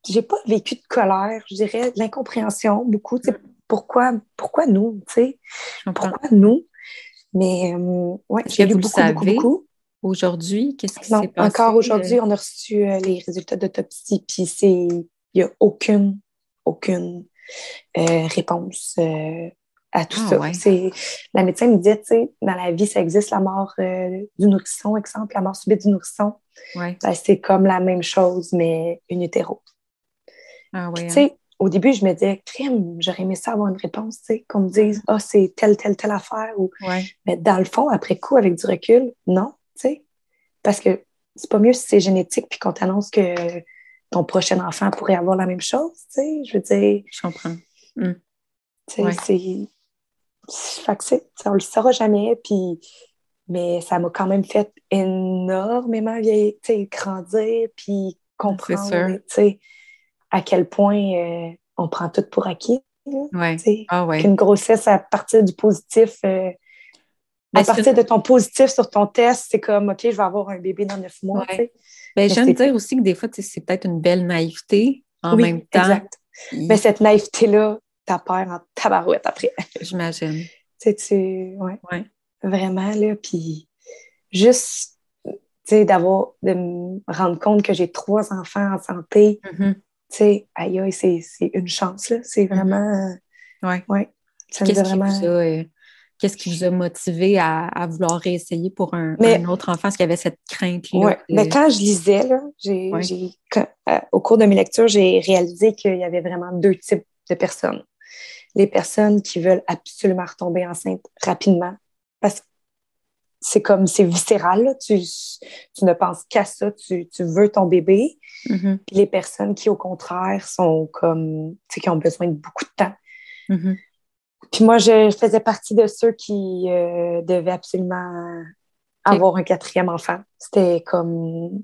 J'ai pas vécu de colère, je dirais, de l'incompréhension, beaucoup. Tu sais, pourquoi, pourquoi nous, tu sais? Pourquoi nous? Mais, euh, ouais, j'ai lu vous beaucoup, beaucoup, savez? beaucoup. Aujourd'hui, qu'est-ce qui s'est passé? encore aujourd'hui, on a reçu euh, les résultats d'autopsie, puis c'est, il n'y a aucune, aucune euh, réponse à tout Ah, ça. ouais. C'est, la médecin me disait, tu sais, dans la vie, ça existe la mort euh, du nourrisson, exemple, la mort subite du nourrisson. Ouais. Ben, c'est comme la même chose, mais une utero. Ah ouais. Tu hein. sais, au début, je me disais, crème, j'aurais aimé ça avoir une réponse, tu sais, qu'on me dise, ah, c'est telle, telle, telle affaire, ou Ouais. mais dans le fond, après coup, avec du recul, non, tu sais. Parce que c'est pas mieux si c'est génétique puis qu'on t'annonce que ton prochain enfant pourrait avoir la même chose, tu sais. Je veux dire, Je comprends. tu sais, Ouais. Fait que c'est- on le saura jamais, puis. Mais ça m'a quand même fait énormément vieillir, grandir, puis comprendre, à quel point euh, on prend tout pour acquis, là, Ouais. Ah ouais. Qu'une grossesse, à partir du positif, euh, à partir de ton positif sur ton test, c'est comme, OK, je vais avoir un bébé dans neuf mois. Ouais. Ben, c'est- dire aussi que des fois, c'est peut-être une belle naïveté. En oui, même temps, exact. il- Mais cette naïveté-là, t'as peur en tabarouette après. j'imagine. tu sais, tu... Ouais, Ouais. vraiment, là. Puis juste, tu sais, d'avoir, de me rendre compte que j'ai trois enfants en santé, Mhm. tu sais, aïe, aïe, c'est une chance, là. C'est vraiment... Ouais. Ouais. Ça me Qu'est-ce fait qui, vraiment... vous a, euh, qu'est-ce qui vous a motivé à, à vouloir réessayer pour un, Mais- un autre enfant? Est-ce qu'il y avait cette crainte-là? De- Mais quand je lisais, là, Ouais. quand- euh, au cours de mes lectures, j'ai réalisé qu'il y avait vraiment deux types de personnes. Les personnes qui veulent absolument retomber enceinte rapidement parce que c'est comme, c'est viscéral, là. Tu, tu ne penses qu'à ça, tu, tu veux ton bébé. Mhm. Puis les personnes qui, au contraire, sont comme, tu sais, qui ont besoin de beaucoup de temps. Mhm. Puis moi, je faisais partie de ceux qui euh, devaient absolument avoir un quatrième enfant. C'était comme.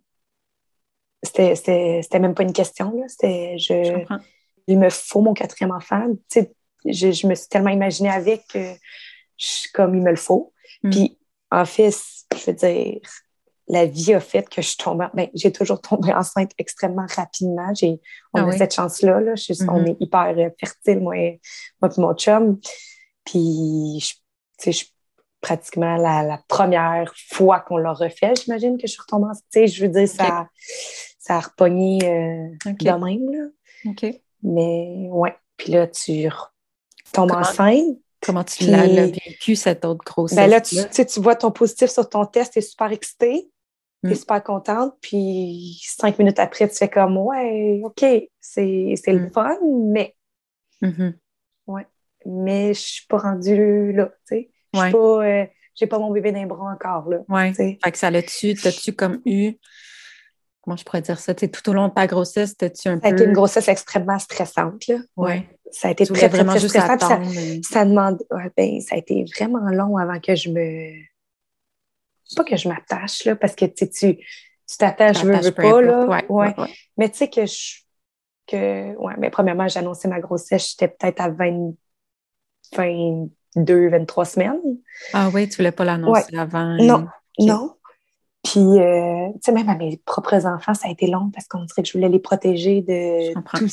C'était, même pas une question. Là. C'était, Je je, il me faut mon quatrième enfant. Tu sais, je, je me suis tellement imaginée avec que je- comme il me le faut. Mm. Puis en fait, je veux dire, la vie a fait que je suis tombée. Ben, j'ai toujours tombé enceinte extrêmement rapidement. J'ai, on Ah a oui? cette chance-là. Là. Je suis- On Mhm. est hyper euh, fertile, moi et, moi et mon chum. Puis, je- tu sais, je suis pratiquement la, la première fois qu'on l'a refait, j'imagine que je suis retombée enceinte. Tu sais, je veux dire, ça, ça a repogné euh, de même. Là. Mais ouais. Puis là, tu Comment- enceinte. Comment tu l'as vécu, cette autre grossesse? Ben là, tu, tu vois ton positif sur ton test, tu es super excitée, tu Mm. es super contente, puis cinq minutes après, tu fais comme Ouais, OK, c'est le Mm. fun, mais, Mhm. mais je suis pas rendue là. tu sais. Je Ouais. suis pas. euh, j'ai pas mon bébé les bras encore. Là, Ouais. Fait que ça l'a-tu, t'as-tu comme eu, comment je pourrais dire ça, tout au long de ta grossesse, t'as-tu un Ça a peu... été une grossesse extrêmement stressante. Là. Ouais. Ça a été très, très, vraiment très juste stressant. ça- attendre. mais- ça demande ouais, ben, ça a été vraiment long avant que je me pas que je m'attache là parce que tu t'attaches veux, T'attaches veux peu pas là. Ouais, mais tu sais que je que ouais mais premièrement j'ai annoncé ma grossesse j'étais peut-être à 20 22 23 semaines Ah oui, tu voulais pas l'annoncer avant. non Ok. non puis euh, tu sais même à mes propres enfants ça a été long parce qu'on dirait que je voulais les protéger Je de tout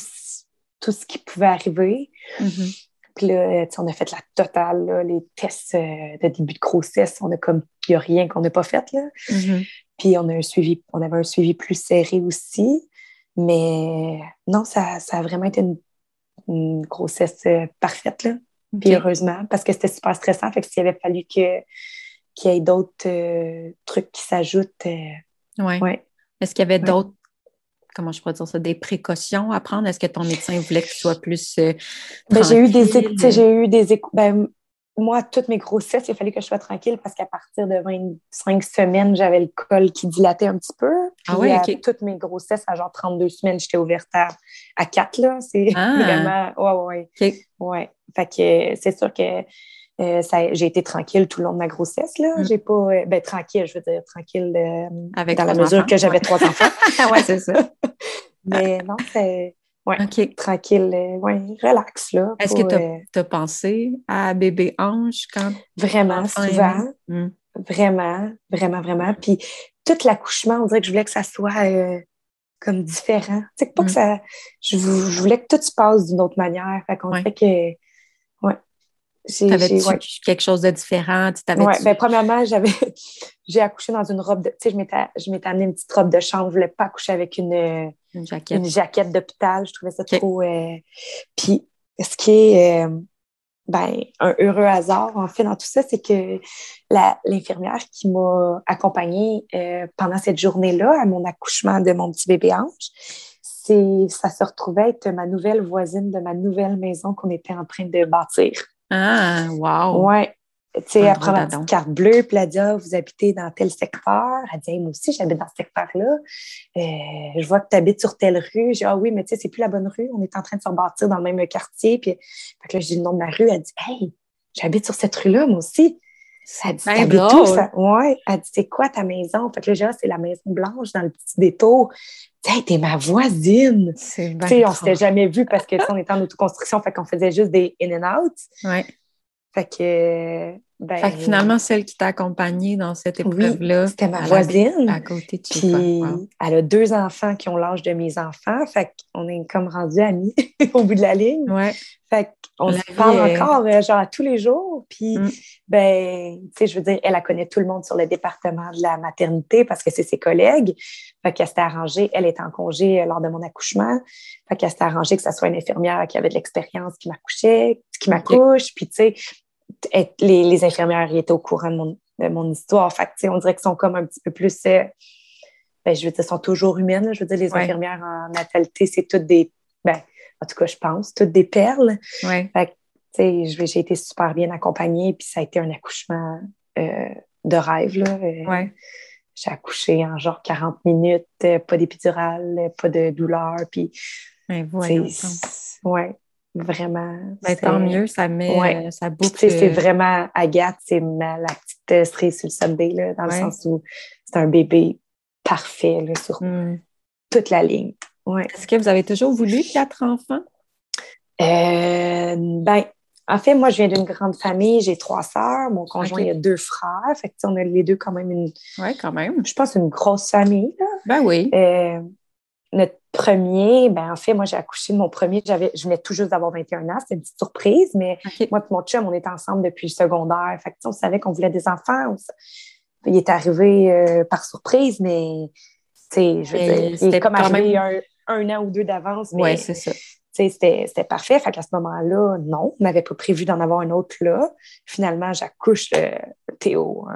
tout ce qui pouvait arriver Mhm. Puis là, on a fait la totale, là, les tests euh, de début de grossesse. On a comme, il n'y a rien qu'on n'a pas fait, là. Mhm. Puis on a un suivi, on avait un suivi plus serré aussi. Mais non, ça, ça a vraiment été une, une grossesse euh, parfaite, là. Puis heureusement, parce que c'était super stressant. Fait que s'il avait fallu que, qu'il y ait d'autres euh, trucs qui s'ajoutent, euh, Ouais. ouais. Est-ce qu'il y avait Ouais. d'autres, comment je pourrais dire ça, des précautions à prendre? Est-ce que ton médecin voulait que tu sois plus. euh, Ben, j'ai eu des j'ai eu des ben, moi, toutes mes grossesses, il fallu que je sois tranquille parce qu'à partir de 25 semaines, j'avais le col qui dilatait un petit peu. Ah Puis, ouais, à ok. toutes mes grossesses, à genre 32 semaines, j'étais ouverte à, à 4, là. C'est Ah. vraiment... Ouais, ouais, OK. ouais. Fait que c'est sûr que euh, j'ai été tranquille tout le long de ma grossesse, là. Mm. J'ai pas... euh, ben, tranquille, je veux dire, tranquille euh, Avec dans la mesure enfants, que j'avais ouais. trois enfants. Ouais, c'est ça. Mais non, c'est OK. tranquille, ouais, relax, là. Est-ce que tu as, pensé à bébé ange quand. Vraiment, souvent. Mm. Vraiment, vraiment, vraiment. Puis tout l'accouchement, on dirait que je voulais que ça soit comme différent. Tu sais, pas Mm. que ça. Je, vou- je voulais que tout se passe d'une autre manière. Fait qu'on Ouais. dirait que. T'avais-tu j'ai- ouais. quelque chose de différent? Tu Ouais, ben, premièrement, j'avais j'ai accouché dans une robe de. Tu sais, je m'étais je m'étais amené une petite robe de chambre. Je voulais pas accoucher avec une, une jaquette. une jaquette d'hôpital. Je trouvais ça trop. euh, Puis, ce qui est euh, ben, un heureux hasard, en fait, dans tout ça, c'est que la- l'infirmière qui m'a accompagnée euh, pendant cette journée-là, à mon accouchement de mon petit bébé ange, c'est, ça se retrouvait être ma nouvelle voisine de ma nouvelle maison qu'on était en train de bâtir. Ah, wow! Ouais. Tu sais, elle prend petite carte bleue, puis elle dit Ah, vous habitez dans tel secteur. Elle dit Hey, Moi aussi, j'habite dans ce secteur-là. Euh, je vois que tu habites sur telle rue. J'ai dit Ah oui, mais tu sais, c'est plus la bonne rue. On est en train de se rebâtir dans le même quartier. Puis fait que là, je dis le nom de ma rue. Elle dit Hey, j'habite sur cette rue-là, moi aussi. Elle dit Ben drôle. ça? Ouais. Elle dit C'est quoi ta maison? Fait que là, j'ai c'est la maison blanche dans le petit détour. Hey, t'es ma voisine. C'est Tu bien sais, on s'était jamais vu parce que on était en autoconstruction, fait qu'on faisait juste des in and out. Ouais. Fait que, ben, Fait que finalement, celle qui t'a accompagnée dans cette épreuve-là, c'était ma voisine. à côté de chez Wow. elle a deux enfants qui ont l'âge de mes enfants. Fait qu'on est comme rendus amis au bout de la ligne. Ouais. Fait qu'on se parle est- encore euh, genre tous les jours. Puis, Mm. ben, tu sais, je veux dire, elle, elle connaît tout le monde sur le département de la maternité parce que c'est ses collègues. Fait qu'elle s'était arrangée, elle est en congé euh, lors de mon accouchement. Fait qu'elle s'était arrangée que ça soit une infirmière qui avait de l'expérience qui m'accouchait, qui m'accouche. Puis, tu sais, les, les infirmières ils étaient au courant de mon, de mon histoire. Fait que, on dirait qu'ils sont comme un petit peu plus. euh, ben, je veux dire, sont toujours humaines. là. Je veux dire, les Ouais. infirmières en natalité, c'est toutes des. Ben, en tout cas, je pense, toutes des perles. Ouais. Je- j'ai été super bien accompagnée, puis ça a été un accouchement euh, de rêve. Là. Euh, Ouais. J'ai accouché en genre 40 minutes, pas d'épidurale, pas de douleur, puis Ben, ouais, vraiment. Ben, c'est- tant mieux, ça met, Ouais. euh, ça boucle. c'est vraiment Agathe, c'est ma- la petite euh, cerise sur le Sunday, là, dans Ouais. le sens où c'est un bébé parfait là, sur Hmm. toute la ligne. Ouais. Est-ce que vous avez toujours voulu quatre enfants? Euh, ben, en fait, moi, je viens d'une grande famille. J'ai trois sœurs. Mon conjoint, il a deux frères. Fait que, on a les deux quand même une. Oui, quand même. Je pense une grosse famille. Là. Ben oui. Euh, notre premier, ben en fait, moi, j'ai accouché de mon premier. J'avais, je venais tout juste d'avoir 21 ans. C'était une petite surprise, mais moi et mon chum, on était ensemble depuis le secondaire. Fait que, on savait qu'on voulait des enfants. Il est arrivé euh, par surprise, mais je veux dire, il est comme arrivé un, un, an ou deux d'avance. Oui, c'est ça c'était parfait. Fait qu'à ce moment-là, non, on n'avait pas prévu d'en avoir un autre là. Finalement, j'accouche euh, Théo,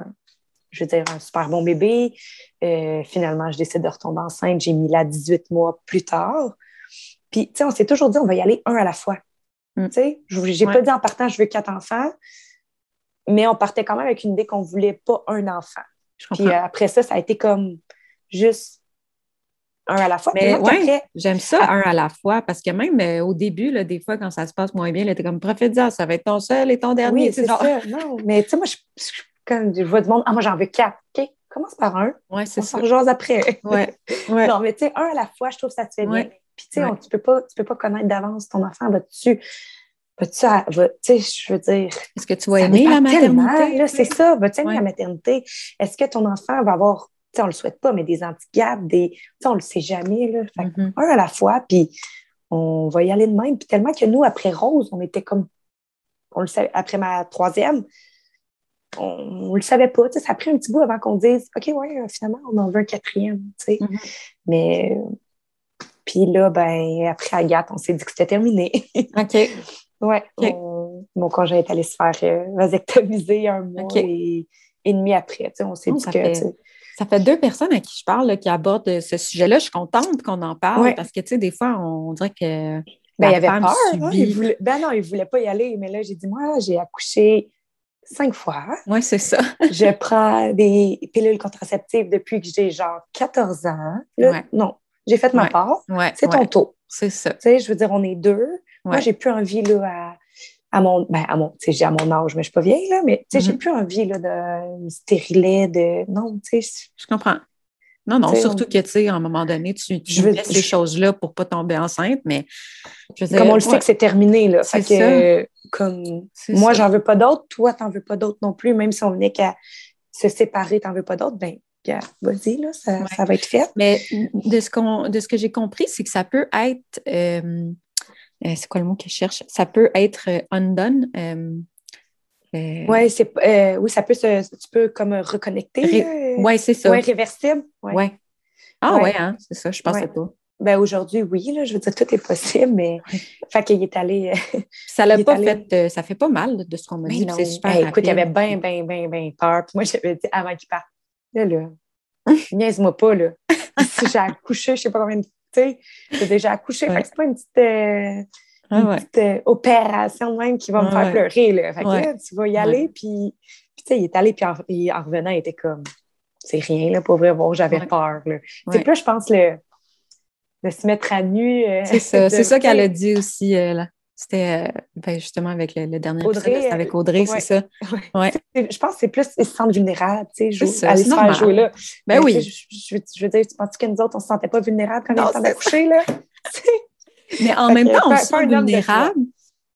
je veux dire, un super bon bébé. Euh, finalement, je décide de retomber enceinte. J'ai mis là 18 mois plus tard. Puis, tu sais, on s'est toujours dit, on va y aller un à la fois. Mm. Tu sais, j'ai pas dit en partant, je veux quatre enfants, mais on partait quand même avec une idée qu'on voulait pas un enfant. Puis après ça, ça a été comme juste un à la fois. Mais ouais, j'aime ça, un à la fois, parce que même euh, au début, là, des fois, quand ça se passe moins bien, était comme prophétisant, ça va être ton seul et ton dernier. Oui, c'est ça. Non, mais tu sais, moi, je, quand je vois du monde, ah, moi, j'en veux quatre. OK, commence par un. Oui, c'est ça. On après. Ouais. ouais. non, mais tu sais, un à la fois, je trouve que ça te fait bien. Puis, tu sais, tu peux pas, tu peux pas connaître d'avance ton enfant. Vas-tu, va, tu sais, je veux dire. Est-ce que tu vas aimer la maternité? C'est ça, vas-tu aimer la maternité? Est-ce que ton enfant va avoir on le souhaite pas, mais des antigaps, des, on le sait jamais. Là. Mm-hmm. Un à la fois, puis on va y aller de même. Puis tellement que nous, après Rose, on était comme, on le savait, après ma troisième, on ne le savait pas. Ça a pris un petit bout avant qu'on dise, OK, ouais, finalement, on en veut un quatrième. Mm-hmm. Mais, puis là, ben, après Agathe, on s'est dit que c'était terminé. OK. ouais. mon conjoint est allé se faire euh, vasectomiser un mois et, demi après. On s'est oh, dit que. Ça fait deux personnes à qui je parle qui abordent ce sujet-là. Je suis contente qu'on en parle parce que, tu sais, des fois, on dirait que. Ben, il avait peur. Hein, ben non, il ne voulait pas y aller. Mais là, j'ai dit, moi, j'ai accouché cinq fois. Oui, c'est ça. je prends des pilules contraceptives depuis que j'ai genre 14 ans. Non, j'ai fait ma part. c'est ton tour. C'est ça. Tu sais, je veux dire, on est deux. Moi, j'ai plus envie là, à à mon, ben, à mon, j'ai à mon âge, mais je suis pas vieille, là, mais, tu sais, j'ai mm-hmm. plus envie, là, de stérilet, de, non, tu sais. Je comprends. Non, non, surtout que, tu sais, à un moment donné, tu, tu veux, ces choses-là pour pas tomber enceinte, mais je veux Comme on le sait que c'est terminé, là. Fait que, comme, moi, j'en veux pas d'autres, toi, t'en veux pas d'autres non plus, même si on venait qu'à se séparer, t'en veux pas d'autres, ben, vas-y, là, ça, ça, va être fait. Mais de ce, qu'on, de ce que j'ai compris, c'est que ça peut être, euh, euh, c'est quoi le mot que je cherche? Ça peut être euh, undone. Euh, ouais, c'est, oui, ça peut se, tu peux comme reconnecter. oui, c'est ça. Oui, réversible. Oui. Ouais. Ah ouais, hein, c'est ça, je pensais pas. Ben aujourd'hui, oui, là, je veux dire, tout est possible, mais fait qu'il est allé. ça l'a pas fait, ça fait pas mal de ce qu'on m'a dit. C'est super. écoute, il y avait bien, bien, bien, bien peur. Puis moi, j'avais dit avant qu'il parte, là, là, niaise-moi pas, là. j'ai accouché, je sais pas combien de tu sais, j'ai déjà accouché. Fait que c'est pas une petite, euh, ah euh, opération même qui va me faire pleurer. Là. Fait que tu vas y aller, puis, tu sais, il est allé, puis en, revenant, il était comme, c'est rien, là, pour vrai, bon, j'avais peur. C'est plus, je pense, le, de se mettre à nu. Euh, c'est ça, c'est ça qu'elle a dit aussi, là. C'était euh, ben, justement avec le, dernier Audrey, avec Audrey, c'est ça. Ouais. Je pense que c'est plus ils se sentent vulnérables, tu sais, ça, aller se faire jouer là. Ben, oui. Je, je, veux dire, tu penses que nous autres, on ne se sentait pas vulnérables quand on était coucher, là? mais en même temps, on se sent vulnérable.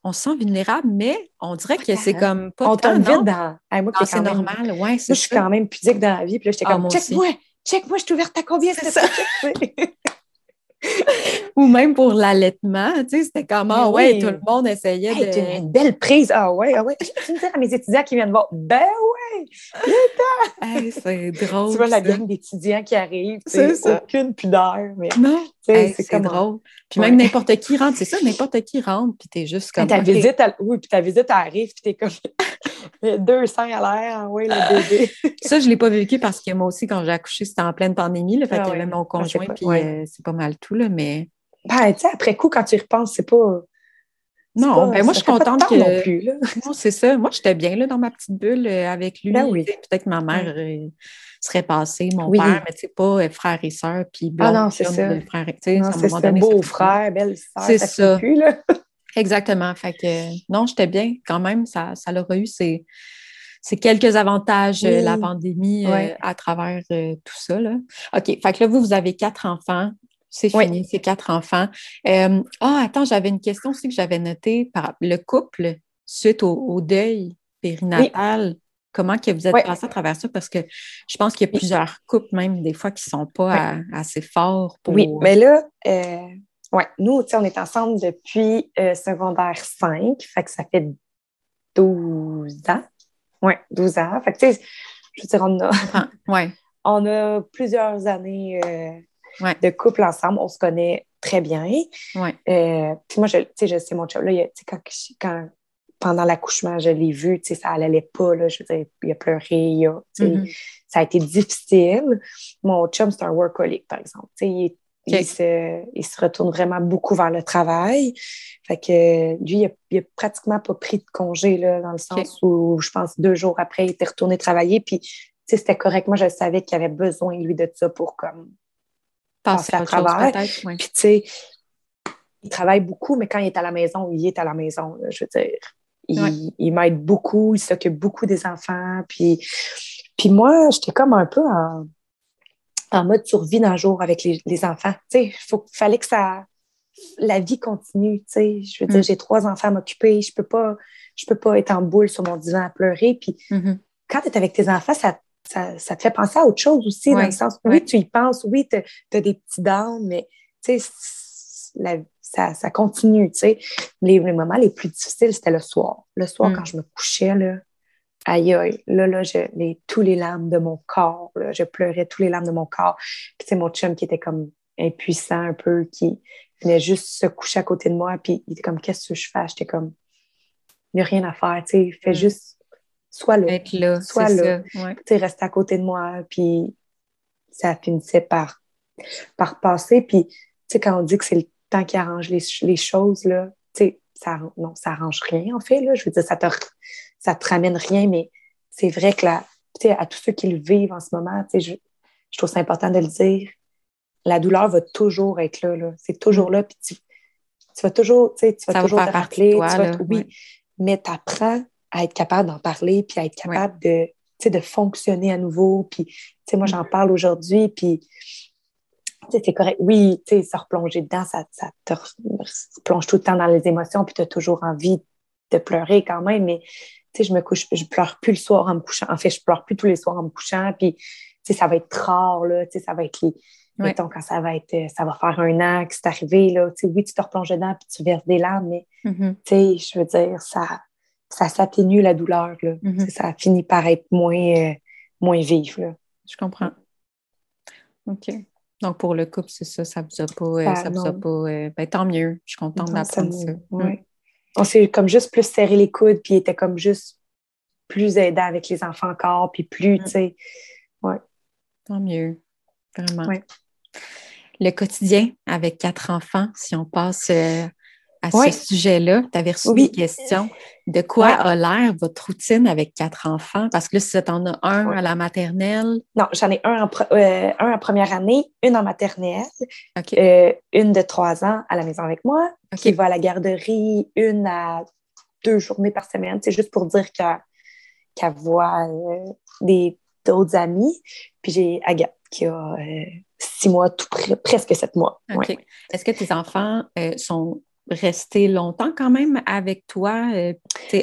On se sent vulnérable, mais on dirait que c'est comme pas On tombe vite dans. moi, c'est normal, ouais, je suis quand même pudique dans la vie, puis là, j'étais ah, comme, check-moi, check-moi, je suis ouverte à combien, c'est ça? Ou même pour l'allaitement, tu sais, c'était comme, ah ouais, tout le monde essayait de... une belle prise, ah ouais, ah ouais. Tu me dis à mes étudiants qui viennent voir, ben ouais, c'est drôle. Tu vois la gang d'étudiants qui arrivent, c'est aucune pudeur. Mais, non, c'est comme... drôle. Puis même n'importe qui rentre, c'est ça, n'importe qui rentre, puis t'es juste comme... Ta visite, oui, puis ta visite arrive, puis t'es comme... Deux seins à l'air, oui, le bébé. ça, je ne l'ai pas vécu parce que moi aussi, quand j'ai accouché, c'était en pleine pandémie. Là, fait ah qu'il y avait mon ah, conjoint, puis euh, c'est pas mal tout, là, mais. Ben, tu sais, après coup, quand tu y repenses, c'est pas. Non, ben moi, je suis contente que. Non, plus, là. non, c'est ça. Moi, j'étais bien là, dans ma petite bulle euh, avec lui. Ben oui. Peut-être que ma mère euh, serait passée, mon père, mais tu sais, pas frère et sœur, puis Ah non, c'est ça. Frère, c'est ça. Beau frère, belle sœur. C'est ça. Plus, là. Exactement. Fait que non, j'étais bien quand même. Ça, ça aura eu ses, quelques avantages, euh, la pandémie, euh, à travers euh, tout ça. Là. OK. Fait que là, vous, vous avez quatre enfants. C'est fini, c'est quatre enfants. ah, attends, j'avais une question aussi que j'avais notée par le couple suite au, deuil périnatal, comment que vous êtes passé à travers ça? Parce que je pense qu'il y a plusieurs couples, même des fois, qui ne sont pas assez forts pour. Oui, mais là, euh, ouais, nous, on est ensemble depuis euh, secondaire 5, fait que ça fait 12 ans. Oui, 12 ans. Fait que, tu sais, je veux dire, on a, ouais. on a plusieurs années euh, de couple ensemble. On se connaît très bien. Ouais. puis moi, je, je sais, mon chum, là, quand, quand pendant l'accouchement, je l'ai vu, tu sais, ça allait pas, là, je veux dire, il a pleuré, il a, mm-hmm. ça a été difficile. Mon chum, c'est un workaholic, par exemple, il, se, il, se, retourne vraiment beaucoup vers le travail. Fait que lui, il a, pratiquement pas pris de congé, là, dans le sens où, je pense, deux jours après, il était retourné travailler, puis, tu sais, c'était correct. Moi, je savais qu'il avait besoin, lui, de ça pour, comme, passer à, travers. Puis, tu sais, il travaille beaucoup, mais quand il est à la maison, il est à la maison, je veux dire. Il, m'aide beaucoup, il s'occupe beaucoup des enfants. Puis, puis moi, j'étais comme un peu en, mode survie d'un jour avec les, enfants. Il fallait que ça, la vie continue. Je veux dire, mm. j'ai trois enfants à m'occuper. Je peux pas, je peux pas être en boule sur mon divan à pleurer. Puis mm-hmm. quand tu es avec tes enfants, ça, ça, te fait penser à autre chose aussi, dans le sens oui, tu y penses, oui, tu as, des petits downs, mais la, ça, ça continue, tu sais. Les, les, moments les plus difficiles, c'était le soir. Le soir, mm. quand je me couchais, là, aïe, aïe, là, là, je, les, tous les larmes de mon corps, là, je pleurais tous les larmes de mon corps. Puis, tu mon chum qui était comme impuissant un peu, qui venait juste se coucher à côté de moi, puis il était comme, qu'est-ce que je fais? J'étais comme, il n'y a rien à faire, tu sais, fais mm. juste, sois là. Être là, sois là. Tu sais, reste à côté de moi, puis ça finissait par, par passer. Puis, tu sais, quand on dit que c'est le tant qu'il arrange les, choses, là, ça, non, ça arrange rien, en fait. Là. Je veux dire, ça te, ça te ramène rien, mais c'est vrai que là, à tous ceux qui le vivent en ce moment, je, je trouve ça important de le dire. La douleur va toujours être là. là. C'est toujours là. Puis tu, vas toujours, tu vas toujours te rappeler. oui, mais tu apprends à être capable d'en parler, puis à être capable de, de fonctionner à nouveau. Puis, moi, j'en parle aujourd'hui, puis c'est correct. Oui, tu sais, se replonger dedans, ça, ça te plonge tout le temps dans les émotions, puis tu as toujours envie de pleurer quand même, mais tu sais, je me couche, je pleure plus le soir en me couchant. En fait, je pleure plus tous les soirs en me couchant, puis tu sais, ça va être rare, là, tu sais, ça va être les... Mettons, quand ça va être, ça va faire un an que c'est arrivé, là, tu sais, oui, tu te replonges dedans, puis tu verses des larmes, mais mm-hmm. tu sais, je veux dire, ça, ça s'atténue la douleur, là. Mm-hmm. Ça finit par être moins, euh, moins vif, là. Je comprends. OK. Donc, pour le couple, c'est ça, ça vous a pas. Euh, ça, vous a pas euh, ben, tant mieux, je suis contente d'apprendre ça. Mm. On s'est comme juste plus serré les coudes, puis il était comme juste plus aidant avec les enfants encore, puis plus, mm. tu sais. Ouais. Tant mieux, vraiment. Le quotidien avec quatre enfants, si on passe euh, à ce sujet-là. Tu avais reçu oui. des questions. De quoi a l'air votre routine avec quatre enfants? Parce que là, si tu en as un à la maternelle? Non, j'en ai un en, euh, un en première année, une en maternelle, euh, une de trois ans à la maison avec moi, qui va à la garderie une à deux journées par semaine. C'est juste pour dire qu'elle voit euh, des d'autres amis. Puis j'ai Agathe qui a six mois, tout presque sept mois. Est-ce que tes enfants sont rester longtemps quand même avec toi euh,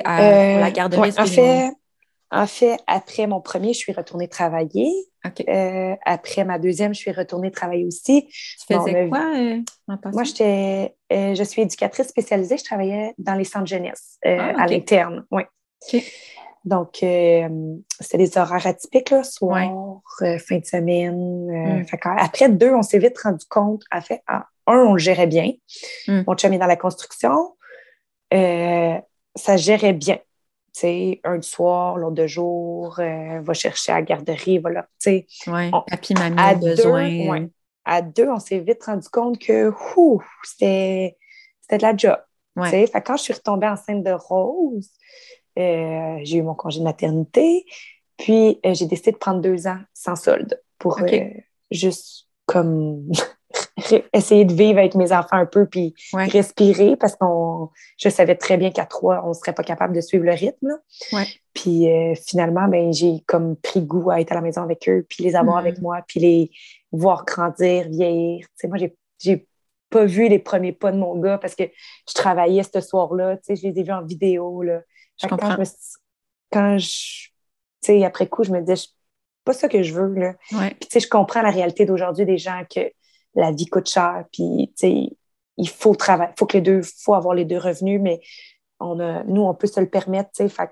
à, la euh, garderie? en, fait, en fait, après mon premier, je suis retournée travailler. Euh, après ma deuxième, je suis retournée travailler aussi. Tu faisais quoi Moi, j'étais, je suis éducatrice spécialisée. Je travaillais dans les centres jeunesse ah, à l'interne. Oui. Donc, c'était des horaires atypiques, là, soir, fin de semaine. Hmm. après deux, on s'est vite rendu compte, à fait, ah, un, on le gérait bien. Hmm. Mon chum est dans la construction. Euh, ça gérait bien. Tu sais, un du soir, l'autre de jour, euh, va chercher à la garderie, voilà. Ouais, papy, mamie a besoin. à deux, on s'est vite rendu compte que c'était de la job. Quand je suis retombée enceinte de Rose, euh, j'ai eu mon congé de maternité, puis j'ai décidé de prendre deux ans sans solde pour juste comme essayer de vivre avec mes enfants un peu puis respirer parce qu'on je savais très bien qu'à trois, on ne serait pas capable de suivre le rythme. Puis euh, finalement, ben, j'ai comme pris goût à être à la maison avec eux, puis les avoir avec mm-hmm. moi, puis les voir grandir, vieillir. moi, j'ai pas vu les premiers pas de mon gars parce que je travaillais ce soir-là. Je les ai vus en vidéo. Là. Je comprends. Quand je, quand je après coup, je me disais, pas ça que je veux. Là. Ouais. Puis, tu sais, je comprends la réalité d'aujourd'hui des gens que la vie coûte cher. Puis, tu sais, il faut travailler, faut que les deux, faut avoir les deux revenus, mais on a, nous, on peut se le permettre, tu sais. Fait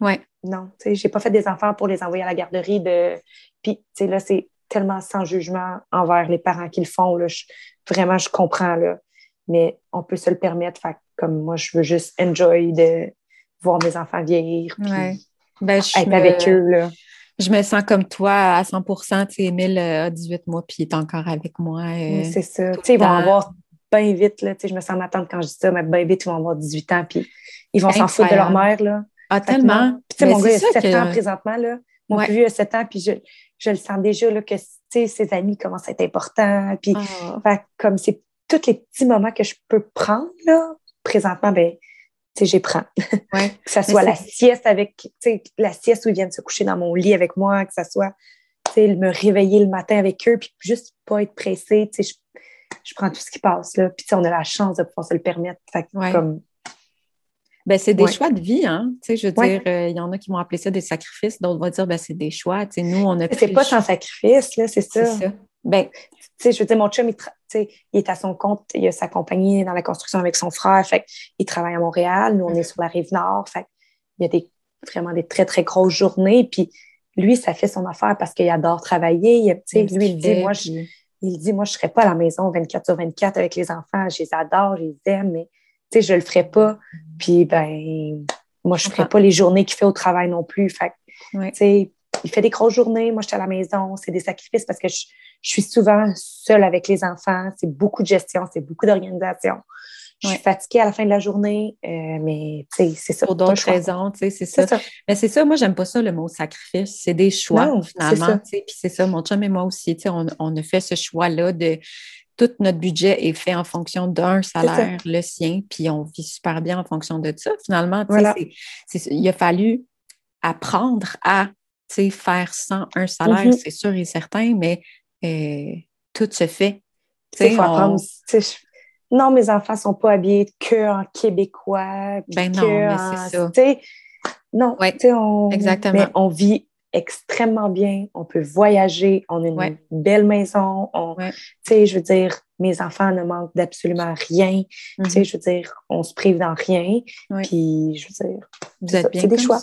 Ouais. non, tu sais, j'ai pas fait des enfants pour les envoyer à la garderie de. Puis, tu sais, là, c'est tellement sans jugement envers les parents qui le font. Là. Je- vraiment, je comprends, là. Mais on peut se le permettre. Fait comme moi, je veux juste enjoy de voir mes enfants vieillir, puis Ouais. Ben, je être me- avec eux, là. Je me sens comme toi à 100 Tu sais, Émile euh, a 18 mois puis il est encore avec moi. euh, Oui, c'est ça. Tu sais, ils vont avoir bien vite, là. Tu sais, je me sens ma tante quand je dis ça, mais bien vite, ils vont avoir 18 ans, puis ils vont s'en foutre de leur mère, là. ah, Fait tellement. Puis, tu sais, mon gars, il a ça 7 que- ans présentement, là. Mon plus vieux a 7 ans, puis je, je le sens déjà, là, que, tu sais, ses amis commencent à être importants. Puis, Ah, fait comme c'est tous les petits moments que je peux prendre, là, présentement, ben, tu sais, j'y prends. ouais. que ça soit la sieste avec, tu sais, la sieste où ils viennent se coucher dans mon lit avec moi, que ça soit, tu sais, me réveiller le matin avec eux, puis juste pas être pressée, tu sais, je, je prends tout ce qui passe, là. Puis, tu sais, on a la chance de pouvoir se le permettre. Fait que, Ouais. comme, Ben, c'est des Ouais. choix de vie, hein. Tu sais, je veux dire, euh, il y en a qui vont appeler ça des sacrifices, d'autres vont dire, ben, c'est des choix. Tu sais, nous, on a c'est pas sans sacrifice, là, c'est ça. C'est ça. Ben, tu sais, je veux dire, mon chum, il, tra- tu sais, il est à son compte, il a sa compagnie dans la construction avec son frère, fait il travaille à Montréal, nous, on est sur la rive nord, fait il y a des, vraiment des très, très grosses journées, puis lui, ça fait son affaire parce qu'il adore travailler, il- tu sais, même ce lui, il dit, moi, je, il dit, moi, je serais pas à la maison 24 sur 24 avec les enfants, je les adore, je les aime, mais, tu sais, je le ferais pas, puis, ben, moi, je ferais pas les journées qu'il fait au travail non plus, fait que, Ouais. tu sais, il fait des grosses journées. Moi, je suis à la maison. C'est des sacrifices parce que je, je suis souvent seule avec les enfants. C'est beaucoup de gestion, c'est beaucoup d'organisation. Je suis Ouais. fatiguée à la fin de la journée, euh, mais c'est ça. pour d'autres raisons, c'est ça. Mais c'est ça, moi, j'aime pas ça, le mot sacrifice. C'est des choix, Non, finalement. Puis c'est ça, mon chum et moi aussi, on, on a fait ce choix-là de tout notre budget est fait en fonction d'un salaire, le sien, puis on vit super bien en fonction de ça. Finalement, Voilà. il a fallu apprendre à faire sans un salaire, Mhm. c'est sûr et certain, mais euh, tout se fait. Faut on- je- Non, mes enfants sont pas habillés que en québécois. Ben non, mais en- c'est ça. Non, Ouais, tu sais, on, exactement. mais on vit extrêmement bien. On peut voyager. On a une Ouais. belle maison. On, Ouais. Tu sais, je veux dire, mes enfants ne manquent d'absolument rien. Mhm. Tu sais, je veux dire, on se prive dans rien. Ouais. Puis, je veux dire, Vous C'est êtes ça, bien c'est des choix.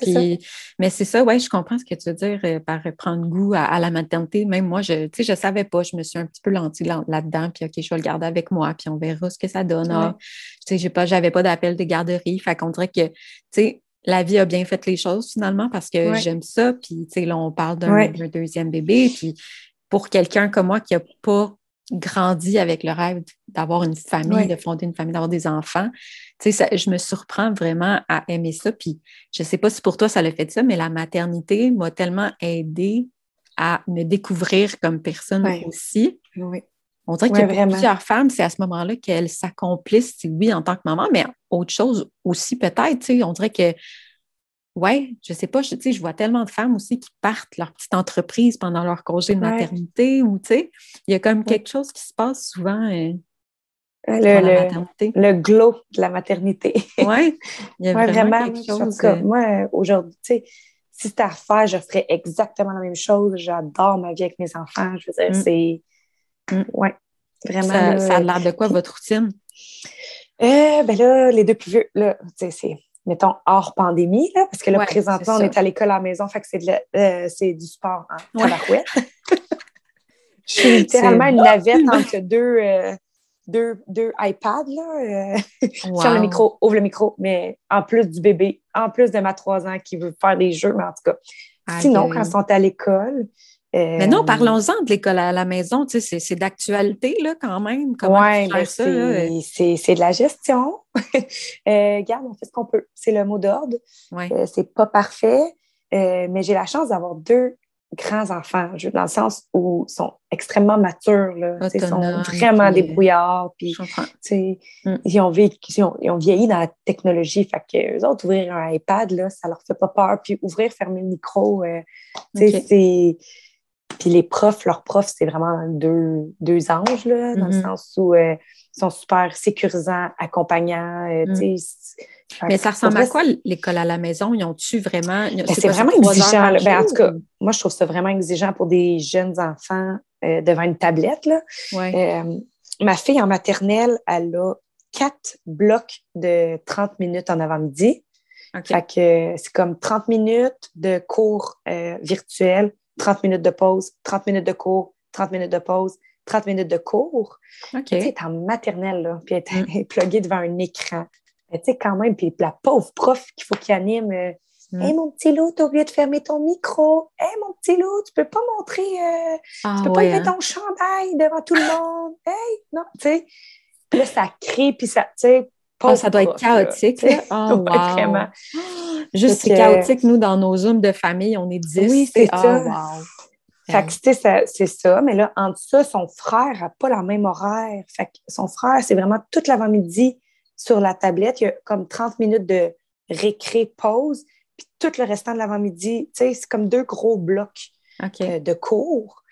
Puis, mais c'est ça, ouais, je comprends ce que tu veux dire euh, par prendre goût à, à la maternité. Même moi, je, tu sais, je savais pas, je me suis un petit peu lentie là- là-dedans, puis OK, je vais le garder avec moi, puis on verra ce que ça donne. Ah, tu sais, j'ai pas, j'avais pas d'appel de garderie, fait qu'on dirait que, tu sais, la vie a bien fait les choses finalement parce que j'aime ça. Puis, tu sais, là, on parle d'un deuxième bébé. Puis, pour quelqu'un comme moi qui a pas grandi avec le rêve d'avoir une famille, de fonder une famille, d'avoir des enfants, tu sais, ça- je me surprends vraiment à aimer ça. Puis, je sais pas si pour toi ça l'a fait ça, mais la maternité m'a tellement aidée à me découvrir comme personne aussi. oui. On dirait que pour plusieurs femmes, c'est à ce moment-là qu'elles s'accomplissent, oui, en tant que maman, mais autre chose aussi peut-être, tu sais, on dirait que, ouais, je sais pas, je, je vois tellement de femmes aussi qui partent leur petite entreprise pendant leur congé de Ouais. maternité ou, tu sais, il y a comme Ouais. quelque chose qui se passe souvent euh, Le, pour la le, maternité. le glow de la maternité. Ouais, il y a Ouais, vraiment, vraiment. quelque chose. cas, euh, moi, euh, aujourd'hui, tu sais, si c'était à refaire, je ferais exactement la même chose. J'adore ma vie avec mes enfants. Je veux dire, Mm. c'est. Mm. Ouais, vraiment. ça, a l'air de quoi votre routine? Euh, ben là, les deux plus vieux, là, tu sais, c'est, mettons, hors pandémie, là, parce que là, Ouais, présentement, on est à l'école à la maison, fait que c'est, euh, du sport en Ouais. tabarouette. Je suis littéralement une navette entre deux, euh, deux, deux iPads, là. euh, le micro, ouvre le micro, mais en plus du bébé, en plus de ma trois ans qui veut faire des jeux, mais en tout cas. Sinon, quand ils sont à l'école. Euh, Mais non, parlons-en de l'école à la maison. Tu sais, c'est- d'actualité, là, quand même. Comment Ouais, gères ça? c'est, de la gestion. euh, regarde, on fait ce qu'on peut. C'est le mot d'ordre. Ouais. Euh, c'est pas parfait, euh, mais j'ai la chance d'avoir deux grands enfants, je- dans le sens où ils sont extrêmement matures, là. Ils sont vraiment puis, euh, débrouillards, puis Mm. ils, ont vécu, ils, ont, ils ont vieilli dans la technologie, fait que eux autres, ouvrir un iPad, là, ça leur fait pas peur, puis ouvrir, fermer le micro, c'est... puis les profs, leurs profs, c'est vraiment deux, deux anges, là, dans le mm-hmm. sens où euh, ils sont super sécurisants, accompagnants. Euh, mm. Mais ça ressemble à quoi l'école à la maison? Ils ont-tu vraiment. Ben, c'est vraiment exigeant. Ben, en tout cas, moi, je trouve ça vraiment exigeant pour des jeunes enfants euh, devant une tablette. Là. ma fille en maternelle, elle a quatre blocs de 30 minutes en avant-midi. Fait que c'est comme 30 minutes de cours virtuels 30 minutes de pause, 30 minutes de cours, 30 minutes de pause, 30 minutes de cours. OK. Tu sais, en maternelle, là, puis elle est mm. pluguée devant un écran. Mais tu sais, quand même, puis la pauvre prof qu'il faut qu'il anime. Euh, mm. Hé, mon petit loup, t'as oublié de fermer ton micro. Hé, mon petit loup, tu peux pas montrer, euh, ah, tu peux pas lever hein. ton chandail devant tout le monde. Hey, non, tu sais. Puis là, ça crie, puis ça, tu sais, ah, ça doit être chaotique. Là. Oh, wow. Vraiment. Juste, c'est chaotique. Nous, dans nos zooms de famille, on est 10. Oui, c'est ça. Fait que, c'est ça. Mais là, en ça, son frère n'a pas la même horaire. Fait que son frère, c'est vraiment toute l'avant-midi sur la tablette. Il y a comme 30 minutes de récré, pause. Puis tout le restant de l'avant-midi, tu sais, c'est comme deux gros blocs de cours.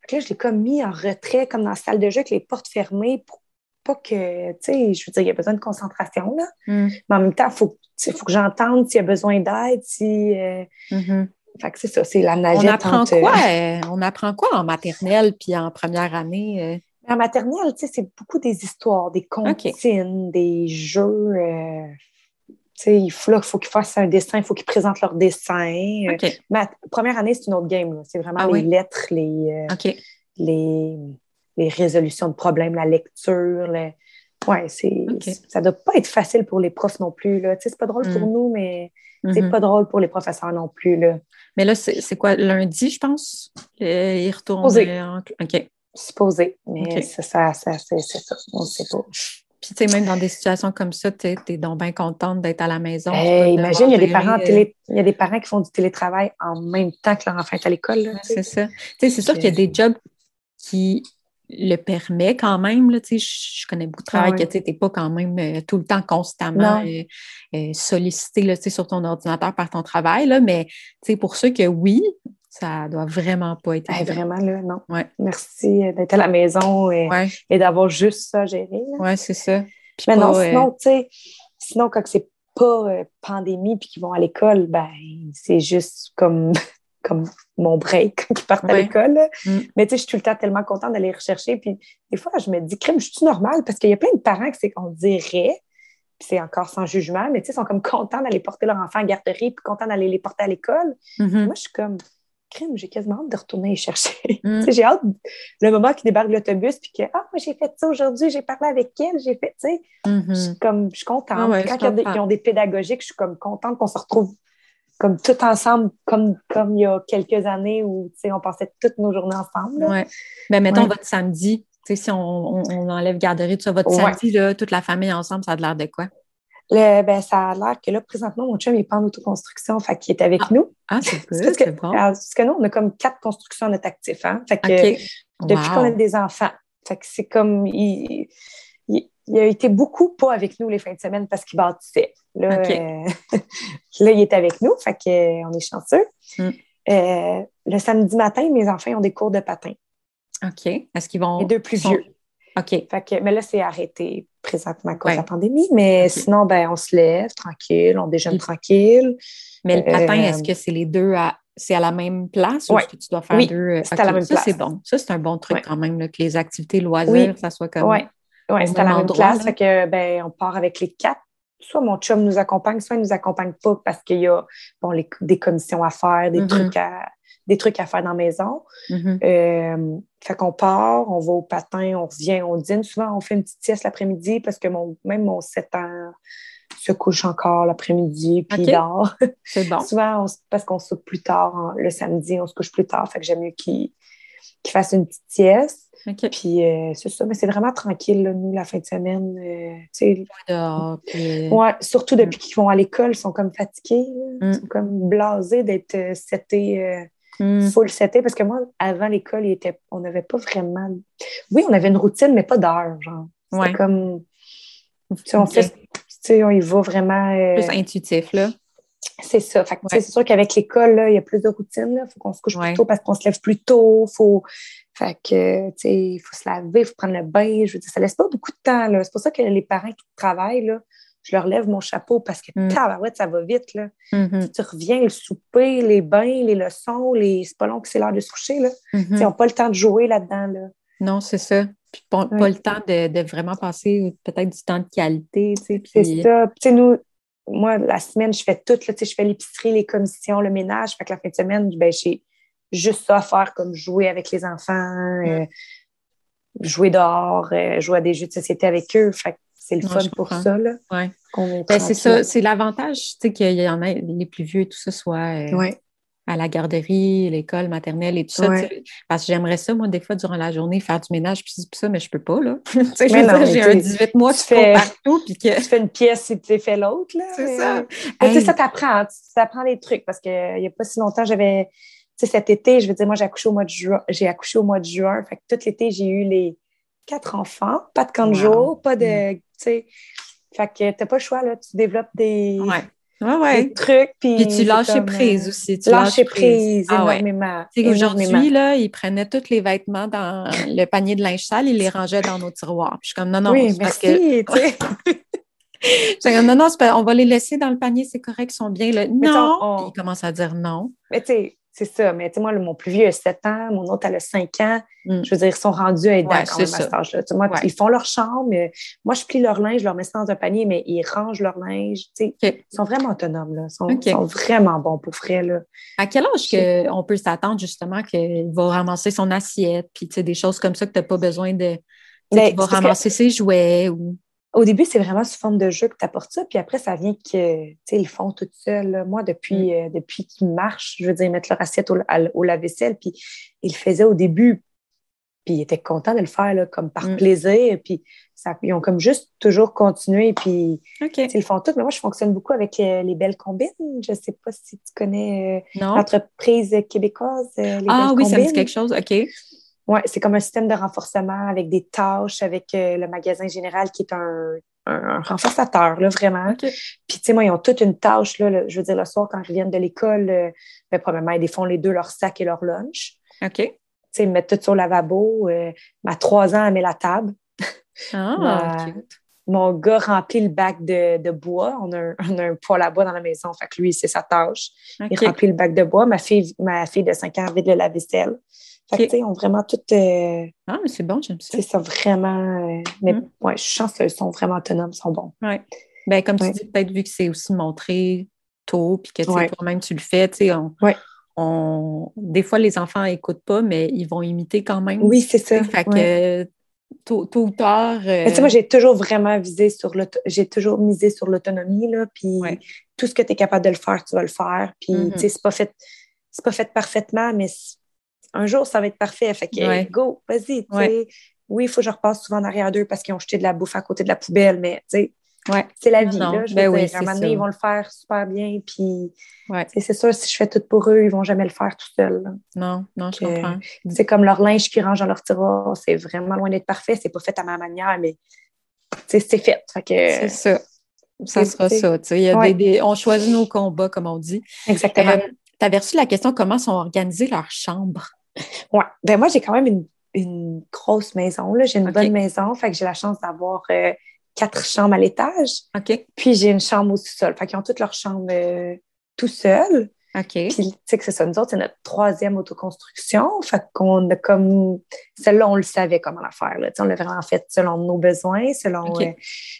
Fait que là, je l'ai comme mis en retrait, comme dans la salle de jeu, avec les portes fermées pour pas que, tu sais, je veux dire, il y a besoin de concentration, là. Hmm. Mais en même temps, il faut, faut que j'entende s'il y a besoin d'aide, si... Euh, mm-hmm. Fait que c'est ça, c'est la nagette. On apprend quoi? Euh, on apprend quoi en maternelle puis en première année? Euh? En maternelle, tu sais, c'est beaucoup des histoires, des comptines, des jeux. tu sais, il faut, faut qu'ils fassent un dessin, il faut qu'ils présentent leur dessin. Ma première année, c'est une autre game. C'est vraiment ah les lettres, les, les, les résolutions de problèmes, la lecture. Les... Ouais, c'est, ça ne doit pas être facile pour les profs non plus. Là. c'est pas drôle pour mm. nous, mais c'est mm-hmm. pas drôle pour les professeurs non plus. Là. Mais là, c'est, quoi, lundi, je pense? ils retournent en... OK. Supposé. Mais c'est ça, ça c'est, ça. On ne sait pas. Puis, tu sais, même dans des situations comme ça, tu es donc bien contente d'être à la maison. imagine, il y, a des parents télé... il y a des parents qui font du télétravail en même temps que leur enfant est à l'école. c'est ça. Tu sais, c'est sûr qu'il y a des jobs qui le permet quand même. Là, je, je connais beaucoup de travail ah que tu n'es pas quand même euh, tout le temps constamment euh, euh, sollicité là, sur ton ordinateur par ton travail, là, mais pour ceux que oui, ça doit vraiment pas être. vraiment, là, non. Merci d'être à la maison et, d'avoir juste ça à gérer. Oui, c'est ça. mais non, sinon, tu sais, sinon, quand c'est pas pandémie puis qu'ils vont à l'école, ben, c'est juste comme comme mon break ils partent à l'école. Mm. Mais tu sais, je suis tout le temps tellement contente d'aller rechercher. Puis des fois, je me dis, crime, je suis normale? Parce qu'il y a plein de parents c'est qu'on dirait, puis c'est encore sans jugement, mais tu sais, sont comme contents d'aller porter leur enfant à garderie, puis contents d'aller les porter à l'école. Mm-hmm. Moi, je suis comme, crime, j'ai quasiment hâte de retourner les chercher. Mm. j'ai hâte, le moment qu'ils débarquent de l'autobus, puis que, ah, moi, j'ai fait ça aujourd'hui, j'ai parlé avec elle, j'ai fait, tu sais, mm-hmm. je suis comme, je suis contente. Ah quand ils ont des pédagogiques, je suis comme contente qu'on se retrouve comme tout ensemble, comme, comme il y a quelques années où on passait toutes nos journées ensemble. Oui. Ben, mettons votre samedi, si on, on, enlève garderie, tout ça, votre samedi, là, toute la famille ensemble, ça a l'air de quoi? Le, ben, ça a l'air que là, présentement, mon chum, il est pas en autoconstruction, fait qu'il est avec ah. nous. Ah, c'est c'est bon. Parce que nous, on a comme quatre constructions à notre actif, hein? Fait que depuis qu'on a des enfants, fait que c'est comme, il, il a été beaucoup pas avec nous les fins de semaine parce qu'il bâtissait. Là, euh, là, il est avec nous, fait qu'on est chanceux. Mm. Euh, le samedi matin, mes enfants ont des cours de patin. OK. Est-ce qu'ils vont. Les deux plus vieux. OK. Fait que, mais là, c'est arrêté présentement à cause de la pandémie. Mais sinon, ben, on se lève tranquille, on déjeune tranquille. Mais le patin, est-ce euh, que c'est les deux à. C'est à la même place ou est-ce que tu dois faire deux? C'est à la même ça, place. c'est bon. Ça, c'est un bon truc quand même, que les activités loisirs, ça soit comme. Oui, c'est à la même place. Fait que, ben, on part avec les quatre. Soit mon chum nous accompagne, soit il ne nous accompagne pas parce qu'il y a bon, des commissions à faire, des, mm-hmm. trucs à, des trucs à faire dans la maison. Mm-hmm. Euh, fait qu'on part, on va au patin, on revient, on dîne. Souvent, on fait une petite sieste l'après-midi parce que mon, même mon 7 ans se couche encore l'après-midi, puis il dort. C'est bon. Souvent, parce qu'on soupe plus tard, le samedi, on se couche plus tard. Fait que j'aime mieux qu'il fasse une petite sieste. Puis euh, c'est ça, mais c'est vraiment tranquille, nous, la fin de semaine. Euh, ouais, surtout depuis mm. qu'ils vont à l'école, ils sont comme fatigués, ils mm. sont comme blasés d'être euh, setés, mm. full setés. Parce que moi, avant l'école, on n'avait pas vraiment. Oui, on avait une routine, mais pas d'heure, genre. C'était comme. On fait, on y va vraiment. Plus intuitif, là. C'est ça. C'est sûr qu'avec l'école, il y a plus de routine. Il faut qu'on se couche plus tôt parce qu'on se lève plus tôt. Faut... Fait que, il faut se laver, il faut prendre le bain. Je veux dire, ça laisse pas beaucoup de temps. C'est pour ça que les parents qui travaillent, là, je leur lève mon chapeau parce que, mm. ça va vite. Là. Mm-hmm. Tu reviens, le souper, les bains, les leçons, les... c'est pas long que c'est l'heure de se coucher. Là. Mm-hmm. Ils n'ont pas le temps de jouer là-dedans. Là. Non, c'est ça. Puis pas, le temps de, vraiment passer peut-être du temps de qualité. C'est ça. Nous, moi, la semaine, je fais tout. Là, je fais l'épicerie, les commissions, le ménage. Fait que la fin de semaine, ben, j'ai juste ça à faire comme jouer avec les enfants, euh, jouer dehors, euh, jouer à des jeux de société avec eux. Fait c'est le fun pour ça. Là, ben, c'est ça, c'est l'avantage qu'il y en a les plus vieux et tout ça soit euh, à la garderie, l'école maternelle et tout ça. Parce que j'aimerais ça, moi, des fois, durant la journée, faire du ménage, puis ça, mais je peux pas, là. j'ai un 18 mois, tu fais partout, puis que... Tu fais une pièce et tu fais l'autre, là. C'est ça. Tu sais, ça t'apprend, ça apprend des trucs, parce qu'il n'y a pas si longtemps, j'avais... Tu sais, cet été, je veux dire, moi, j'ai accouché au mois de juin, j'ai accouché au mois de juin, fait que tout l'été, j'ai eu les quatre enfants, pas de camp de jour, pas de, mm. tu sais, fait que t'as pas le choix, là, tu développes des, ouais, ouais. trucs. Puis, puis tu lâches prise euh, aussi. Tu lâches prise, ah énormément. Aujourd'hui, là, ils prenaient tous les vêtements dans le panier de linge sale, ils les rangeaient dans nos tiroirs. Puis je suis comme, non, non, oui, parce merci, que... Comme, non, non, on va les laisser dans le panier, c'est correct, ils sont bien là. Non! On... Puis ils commencent à dire non. Mais tu sais, c'est ça. Mais tu sais, moi, mon plus vieux a 7 ans, mon autre, elle a 5 ans. Mm. Je veux dire, ils sont rendus à être ouais, quand même à cet âge-là. Moi, Ils font leur chambre. Mais moi, je plie leur linge, je leur mets ça dans un panier, mais ils rangent leur linge. Tu sais, Ils sont vraiment autonomes. Là. Ils sont, sont vraiment bons pour frais. Là. À quel âge on peut s'attendre justement qu'il va ramasser son assiette, puis tu sais, des choses comme ça que tu n'as pas besoin de. Ben, il va ramasser ses jouets ou au début, c'est vraiment sous forme de jeu que tu apportes ça, puis après, ça vient que, tu sais, ils font tout seuls. Moi, depuis, mm. euh, depuis qu'ils marchent, je veux dire, ils mettent leur assiette au, au lave-vaisselle, puis ils le faisaient au début, puis ils étaient contents de le faire, là, comme par mm. plaisir, puis ça, ils ont comme juste toujours continué, puis ils le font tout. Mais moi, je fonctionne beaucoup avec euh, les belles combines. Je ne sais pas si tu connais euh, l'entreprise québécoise. ah oui, ça me dit quelque chose, OK. Oui, c'est comme un système de renforcement avec des tâches, avec euh, le magasin général qui est un, un, renforçateur, là, vraiment. Puis, tu sais, moi, ils ont toute une tâche, là, je veux dire, le soir, quand ils viennent de l'école, euh, ben, probablement, ils font les deux leur sac et leur lunch. OK. Tu sais, ils mettent tout sur le lavabo. Euh, ma trois ans, elle met la table. Ah, Mon gars remplit le bac de, de bois. On a, un, on a, un, poêle à bois dans la maison. Fait que lui, c'est sa tâche. Il remplit le bac de bois. Ma fille, ma fille de 5 ans vide le lave-vaisselle. Fait que, ils ont vraiment tout. Euh, ah, mais c'est bon, j'aime ça. C'est ça, vraiment. Euh, mais mm. ouais, je pense qu'ils sont vraiment autonomes, ils sont bons. Oui. Ben, comme tu dis, peut-être vu que c'est aussi montré tôt, puis que toi-même tu le fais, tu sais, on, on, des fois les enfants n'écoutent pas, mais ils vont imiter quand même. Oui, c'est ça. Fait que tôt, ou tard. Euh... moi, j'ai toujours vraiment visé sur l'autonomie, j'ai toujours misé sur l'autonomie, là, puis tout ce que tu es capable de le faire, tu vas le faire. Puis, mm-hmm. tu sais, c'est pas fait. C'est pas fait parfaitement, mais un jour, ça va être parfait. Fait que, go, vas-y, Oui, il faut que je repasse souvent en arrière d'eux parce qu'ils ont jeté de la bouffe à côté de la poubelle, mais tu sais, c'est la vie. là, je ben veux dire, à un moment donné, ils vont le faire super bien. Puis, c'est sûr, si je fais tout pour eux, ils ne vont jamais le faire tout seuls. Non, non, je comprends. C'est comme leur linge qu'ils rangent dans leur tiroir. C'est vraiment loin d'être parfait. C'est pas fait à ma manière, mais c'est fait. c'est ça. Ça sera ça. Il y a des, on choisit nos combats, comme on dit. Exactement. Euh, tu avais reçu la question comment sont organisées leurs chambres? Ouais. Ben moi, j'ai quand même une, une grosse maison. J'ai une bonne maison. Fait que j'ai la chance d'avoir euh, quatre chambres à l'étage. OK. Puis j'ai une chambre au sous-sol. Fait qu'ils ont toutes leurs chambres euh, tout seuls. OK. Puis, tu sais que c'est ça. Nous autres, c'est notre troisième autoconstruction. Fait qu'on a comme. Celle-là, on le savait comment la faire. Là. On l'a vraiment fait selon nos besoins, selon. Euh,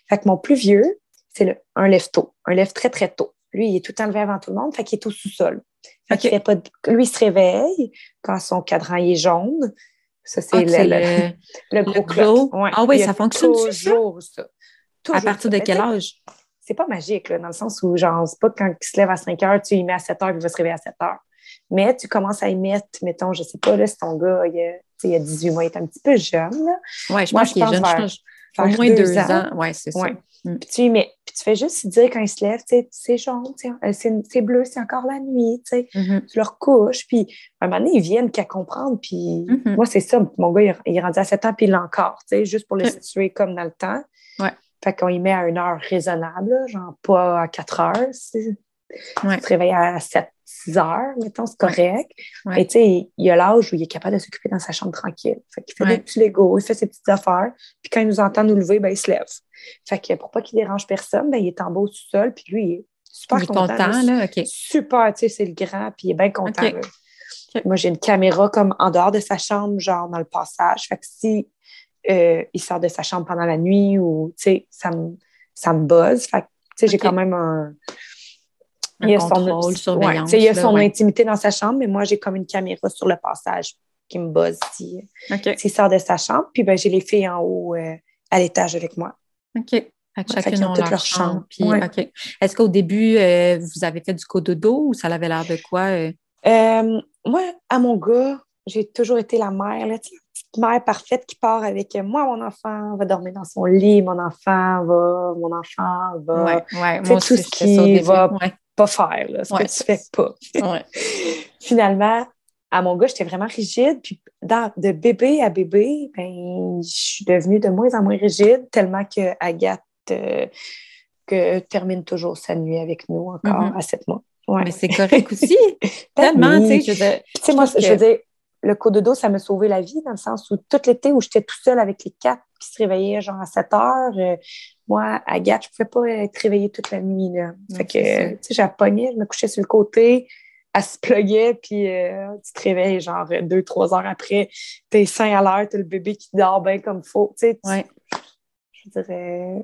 fait que mon plus vieux, c'est un lève tôt. Un lève très, très tôt. Lui, il est tout le temps levé avant tout le monde. Fait qu'il est au sous-sol. Fait pas Lui, il se réveille quand son cadran est jaune. Ça, c'est ah, le, le, gros Ah oui, ça fonctionne toujours ça. à partir de quel âge? C'est pas magique, là, dans le sens où, genre, c'est pas quand il se lève à 5 heures, tu y mets à 7 heures, il va se réveiller à 7 heures. Mais tu commences à y mettre, mettons, je sais pas, là, si ton gars, il a, il a 18 mois, il est un petit peu jeune. Oui, je pense qu'il est jeune. Vers, au moins deux, ans. Oui, c'est ça. Mm. Puis, tu, mais, puis tu fais juste dire quand ils se lèvent, c'est jaune, euh, c'est bleu, c'est encore la nuit, mm-hmm. tu leur couches, puis à un moment donné, ils viennent qu'à comprendre, puis mm-hmm. moi, c'est ça, mon gars, il, est rendu à 7 ans, puis il l'a encore, juste pour le situer comme dans le temps. Ouais. Fait qu'on y met à une heure raisonnable, genre pas à 4 heures. Tu te réveilles à 7, 6 heures, mettons, c'est correct. Et tu sais, il a l'âge où il est capable de s'occuper dans sa chambre tranquille. Fait qu'il fait des petits Legos, il fait ses petites affaires. Puis quand il nous entend nous lever, ben, il se lève. Fait que pour pas qu'il dérange personne, ben, il est en beau tout seul. Puis lui, il est super il est content. là. Super, tu sais, c'est le grand, puis il est bien content. Moi, j'ai une caméra comme en dehors de sa chambre, genre dans le passage. Fait que si euh, il sort de sa chambre pendant la nuit ou, tu sais, ça me, ça me buzz. Fait que, tu sais, j'ai quand même un... il y a contrôle, son, surveillance. il y a son intimité dans sa chambre, mais moi, j'ai comme une caméra sur le passage qui me buzz s'il si, sort de sa chambre. Puis, ben, j'ai les filles en haut euh, à l'étage avec moi. OK. chacune ont leur, chambre. Est-ce qu'au début, euh, vous avez fait du cododo ou ça avait l'air de quoi? moi, à mon gars, j'ai toujours été la mère, la petite mère parfaite qui part avec moi, mon enfant va dormir dans son lit, mon enfant va, mon enfant va. Ouais, ouais, moi tout ce qu'il va pas faire, là, ce que tu fais pas. Finalement, à mon gars, j'étais vraiment rigide. Puis de bébé à bébé, ben, je suis devenue de moins en moins rigide, tellement que Agathe euh, que termine toujours sa nuit avec nous encore mm-hmm. à sept mois. Mais c'est correct aussi. Tellement, tu sais. Tu sais, moi, je veux dire, le dos, ça m'a sauvé la vie dans le sens où tout l'été où j'étais tout seul avec les quatre qui se réveillaient genre à 7 heures, euh, moi, Agathe, je ne pouvais pas être réveillée toute la nuit. Là. fait que, tu sais, j'appognais, je me couchais sur le côté, elle se pluguait, puis euh, tu te réveilles genre deux, trois heures après, t'es sain à l'heure, t'as le bébé qui dort bien comme il faut. Tu sais,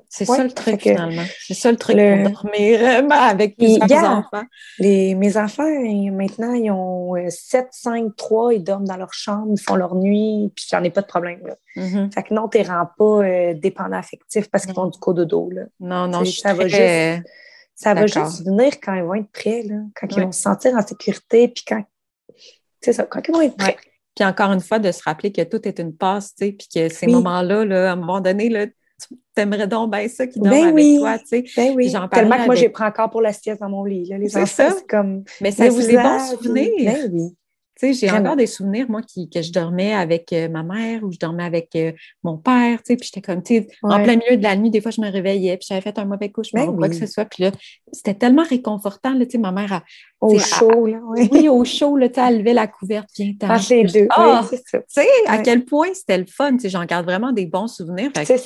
c'est ça le truc, finalement. C'est ça le truc pour dormir euh, avec plusieurs enfants. Les, mes enfants, maintenant, ils ont 7, 5, 3, ils dorment dans leur chambre, ils font leur nuit, puis j'en ai pas de problème. Là. Mm-hmm. Fait que non, t'es rends pas euh, dépendant affectif parce qu'ils font du cododo. Là. Non, non, je ça va juste ça va juste venir quand ils vont être prêts, là, quand ils vont se sentir en sécurité, puis quand, c'est ça, quand ils vont être prêts. Puis encore une fois, de se rappeler que tout est une passe, tu sais, puis que ces moments-là, là, à un moment donné, là, t'aimerais donc bien ça qui dort ben avec toi, tu sais. Ben oui. Tellement que moi, j'ai pris encore pour la sieste dans mon lit. Là, les enfants, c'est comme... Mais ça vous des bons souvenirs. Ben oui. Tu sais, j'ai encore des souvenirs, moi, qui, que je dormais avec euh, ma mère ou je dormais avec euh, mon père, tu sais, puis j'étais comme, tu sais, en plein milieu de la nuit, des fois, je me réveillais, puis j'avais fait un mauvais couche, ou quoi que ce soit, puis là, c'était tellement réconfortant, là, tu sais, ma mère a... Au chaud, là, oui. oui. au chaud, là, tu sais, elle levait la couverte, viens, t'as... les deux, ah, Tu sais, à quel point c'était le fun, tu sais, j'en garde vraiment des bons souvenirs. Sais,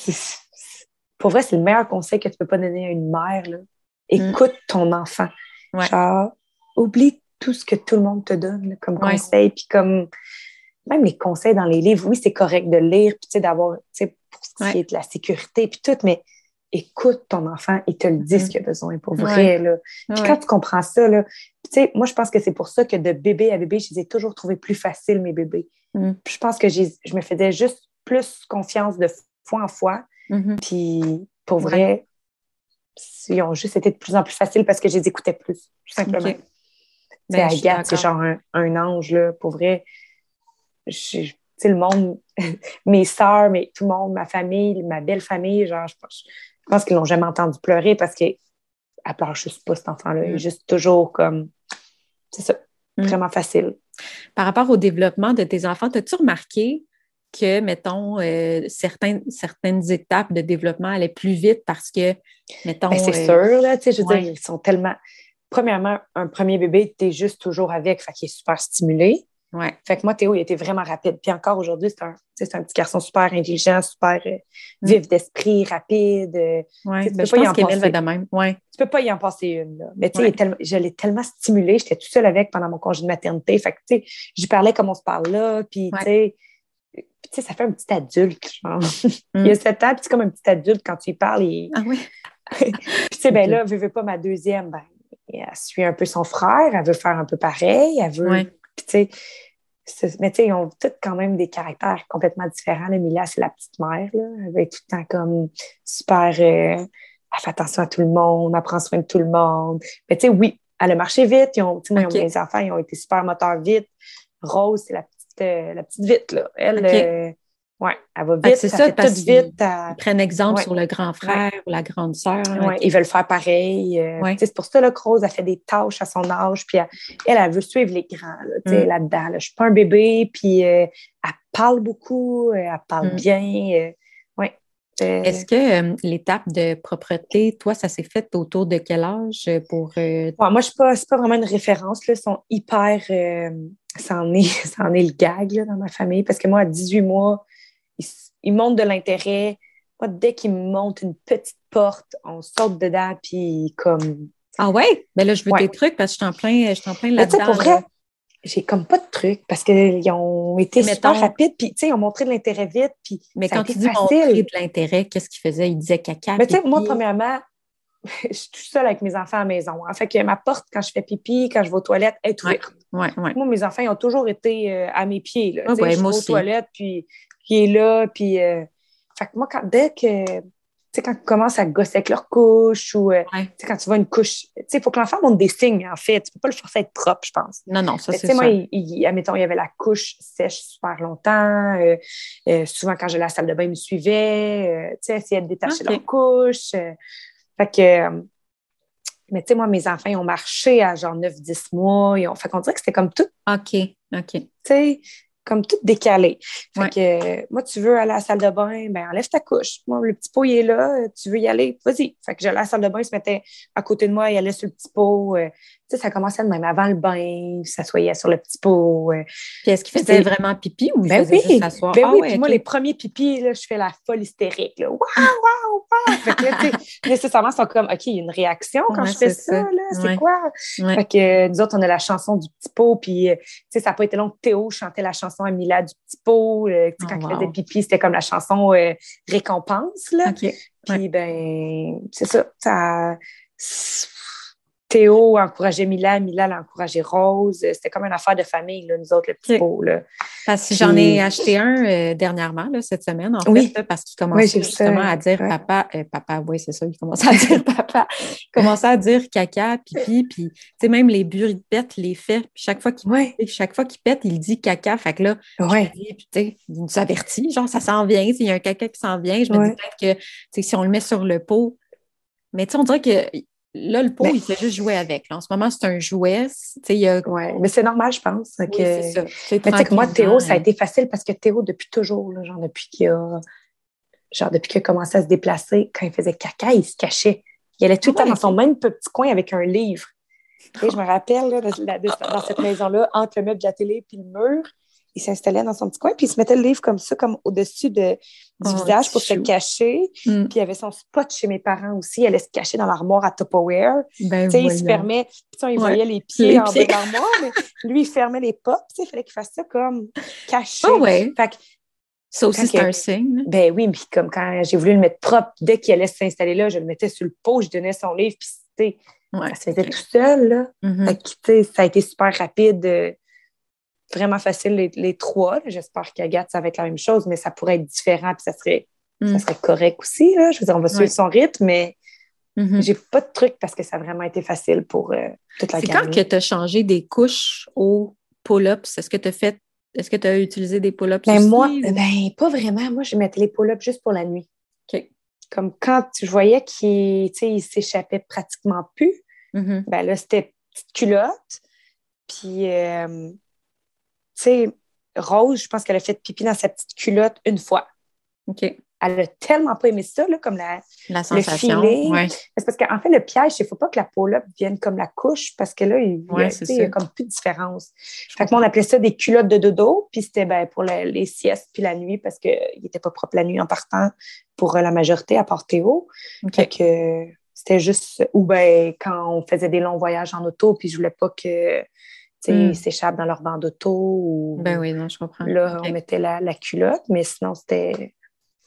pour vrai, c'est le meilleur conseil que tu peux pas donner à une mère, là. Écoute mm. ton enfant. Genre, oublie tout ce que tout le monde te donne comme conseil, puis comme même les conseils dans les livres, oui, c'est correct de lire, puis d'avoir, pour ce qui est de la sécurité, puis tout, mais écoute ton enfant, il te le dit ce mm-hmm. qu'il a besoin pour vrai, là. Puis quand tu comprends ça, là, moi, je pense que c'est pour ça que de bébé à bébé, je les ai toujours trouvés plus faciles, mes bébés. Mm. Puis je pense que je me faisais juste plus confiance de fois en fois, mm-hmm. puis pour vrai, ils ont juste été de plus en plus faciles parce que je les écoutais plus, tout simplement. Ben, Agathe, c'est genre un, ange, là, pour vrai. Tu sais, le monde, mes sœurs, mais tout le monde, ma famille, ma belle famille, genre, je, pense qu'ils l'ont jamais entendu pleurer parce qu'elle pleure juste pas, cet enfant-là. Il est mm. juste toujours comme. C'est ça, mm. vraiment facile. Par rapport au développement de tes enfants, as-tu remarqué que, mettons, euh, certaines, certaines étapes de développement allaient plus vite parce que, mettons. Ben, c'est euh, sûr, là, tu sais, je veux dire, ils sont tellement premièrement, un premier bébé, tu es juste toujours avec, fait qu'il est super stimulé. Ouais. Fait que moi, Théo, il était vraiment rapide. Puis encore aujourd'hui, c'est un, un, petit garçon super intelligent, super euh, mm. vif d'esprit, rapide. Ouais, tu ben, peux pas y en passer. de même. Ouais. Tu peux pas y en passer une. Là. Mais tu sais, je l'ai tellement stimulé, j'étais tout seul avec pendant mon congé de maternité. Fait que tu sais, j'y parlais comme on se parle là. Puis tu sais, tu sais, ça fait un petit adulte, genre. il y a sept ans, puis c'est comme un petit adulte quand tu y parles. Ah oui. puis tu sais, ben là, veux pas ma deuxième, ben elle suit un peu son frère, elle veut faire un peu pareil, elle veut. mais tu sais, ils ont toutes quand même des caractères complètement différents. Emilia, c'est la petite mère, là. Elle être tout le temps comme super. Euh, elle fait attention à tout le monde, elle prend soin de tout le monde. Mais tu sais, oui, elle a marché vite. Ils ont, les enfants, ils ont été super moteurs vite. Rose, c'est la petite, euh, la petite vite, là. Elle, oui, elle va vite. C'est ça, fait tout vite. Ils prennent exemple sur le grand frère ou la grande sœur. Ouais. Ils veulent faire pareil. Euh, c'est pour ça que Rose a fait des tâches à son âge. Puis elle, elle, veut suivre les grands là, mm. là-dedans. Je ne suis pas un bébé. Puis euh, elle parle beaucoup. Euh, elle parle mm. bien. Oui. Est-ce que l'étape de propreté, toi, ça s'est fait autour de quel âge pour. moi, je pas, pas vraiment une référence. Là. Ils sont hyper. Ça, en est, ça en est le gag dans ma famille parce que moi, à 18 mois, ils, ils montrent de l'intérêt. Moi, dès qu'ils me montrent une petite porte, on saute dedans, puis comme. Ah ouais? Mais là, je veux des trucs parce que je suis en plein, je en plein là-dedans. pour vrai, j'ai comme pas de trucs parce qu'ils ont été super rapides, puis tu sais, ils ont montré de l'intérêt vite, puis Mais quand tu dis montrer de l'intérêt, qu'est-ce qu'ils faisaient? Ils disaient caca, Mais tu sais, moi, premièrement, je suis toute seule avec mes enfants à la maison. En hein. fait que ma porte, quand je fais pipi, quand je vais aux toilettes, est ouverte. Ouais, ouais, Moi, mes enfants, ils ont toujours été euh, à mes pieds. Là. je vais aux toilettes, puis il est là, puis... Euh, fait que moi, quand, dès que sais, quand ils commencent à gosser avec leur couche ou euh, quand tu vois une couche, tu sais, il faut que l'enfant montre des signes, en fait. Tu peux pas le forcer à être propre, je pense. Non, non, ça, c'est ça. Moi, il, admettons, il y avait la couche sèche super longtemps. Euh, souvent, quand j'allais à la salle de bain, ils me suivaient. tu sais, essayaient de détacher leur couche. Fait que... mais tu sais, moi, mes enfants, ils ont marché à genre 9-10 mois. Ils ont... Fait qu'on dirait que c'était comme tout. OK, OK. Tu sais, comme tout décalé. Fait que, moi, tu veux aller à la salle de bain, ben enlève ta couche. Moi, le petit pot, il est là, tu veux y aller, vas-y. Fait que j'allais à la salle de bain, il se mettait à côté de moi, il allait sur le petit pot. Euh, sais, ça commençait même avant le bain, s'assoyait sur le petit pot. Euh. Puis est-ce qu'il faisait vraiment pipi ou il ben faisait oui, juste s'asseoir? Ben ah oui, puis moi, les premiers pipis, là, je fais la folle hystérique. Waouh, waouh, waouh! Fait que là, nécessairement, ils sont comme, OK, il y a une réaction quand je fais ça, là, c'est quoi? Fait que nous autres, on a la chanson du petit pot, puis, euh, tu sais, ça n'a pas été long que Théo chantait la chanson à Mila du petit pot. tu sais, quand oh, il faisait pipi, c'était comme la chanson récompense, là. Puis, ben, c'est ça, ça Théo encourageait Mila, Mila l'encourageait Rose. C'était comme une affaire de famille, là, nous autres, le petit pot. Là. Parce que j'en ai acheté un euh, dernièrement, là, cette semaine, en fait, parce qu'il commençait justement à dire papa, euh, papa, oui, c'est ça, il commençait à dire papa, il commençait à dire caca, pipi, puis, tu sais, même les pète, les fait. Chaque fois qu'il chaque fois qu'il pète, il dit caca. Fait que là, ouais. il nous avertit, genre, ça s'en vient, s'il y a un caca qui s'en vient, je me dis peut-être que, si on le met sur le pot, mais tu sais, on dirait que Là, le pot, il fait juste jouer avec. En ce moment, c'est un jouet. A... ouais. Mais c'est normal, je pense. Que... c'est ça. Mais que moi, Théo, ça a été facile parce que Théo, depuis toujours, là, genre depuis qu'il a... Genre depuis qu'il a commencé à se déplacer, quand il faisait caca, il se cachait. Il allait tout le temps dans son même petit coin avec un livre. Et je me rappelle, là, dans cette maison-là, entre le meuble de la télé et le mur, il s'installait dans son petit coin, puis il se mettait le livre comme ça, comme au-dessus de, du oh, visage pour se cacher. Mm. Puis il y avait son spot chez mes parents aussi. Il allait se cacher dans l'armoire à Tupperware. Ben, il se fermait. Puis il voyait les pieds en bas de l'armoire, mais lui, il fermait les pops. Il fallait qu'il fasse ça comme caché. Oh, ouais. ça aussi, c'est un signe. Ben oui, puis comme quand j'ai voulu le mettre propre, dès qu'il allait s'installer là, je le mettais sur le pot, je donnais son livre, puis ouais, ça se faisait tout seul. Là. Mm-hmm. ça a été super rapide. Vraiment facile les, trois. J'espère qu'Agathe, ça va être la même chose, mais ça pourrait être différent, puis ça serait, ça mm. serait correct aussi. Là. Je veux dire, on va suivre son rythme, mais mm-hmm. j'ai pas de truc parce que ça a vraiment été facile pour euh, toute la C'est quand que tu as changé des couches au pull-ups? Est-ce que tu as fait est-ce que tu as utilisé des pull-ups ben Moi, ben, pas vraiment. Moi, je mettais les pull-ups juste pour la nuit. Comme quand je voyais qu'il s'échappait pratiquement plus, mm-hmm. ben là, c'était petite culotte. Puis, euh, sais, Rose, je pense qu'elle a fait pipi dans sa petite culotte une fois. OK. Elle a tellement pas aimé ça, là, comme la, la sensation. Le C'est parce qu'en fait, le piège, il ne faut pas que la peau-là vienne comme la couche parce que là, il, y a comme plus de différence. fait que moi, on appelait ça des culottes de dodo, puis c'était ben, pour les siestes puis la nuit parce qu'il n'était pas propre la nuit en partant pour la majorité, à part Théo. Fait que c'était juste, ou ben, quand on faisait des longs voyages en auto, puis je voulais pas que ils hmm. s'échappent dans leur banc d'auto. Ou... Ben oui, non, je comprends. Là, on mettait la, culotte, mais sinon, c'était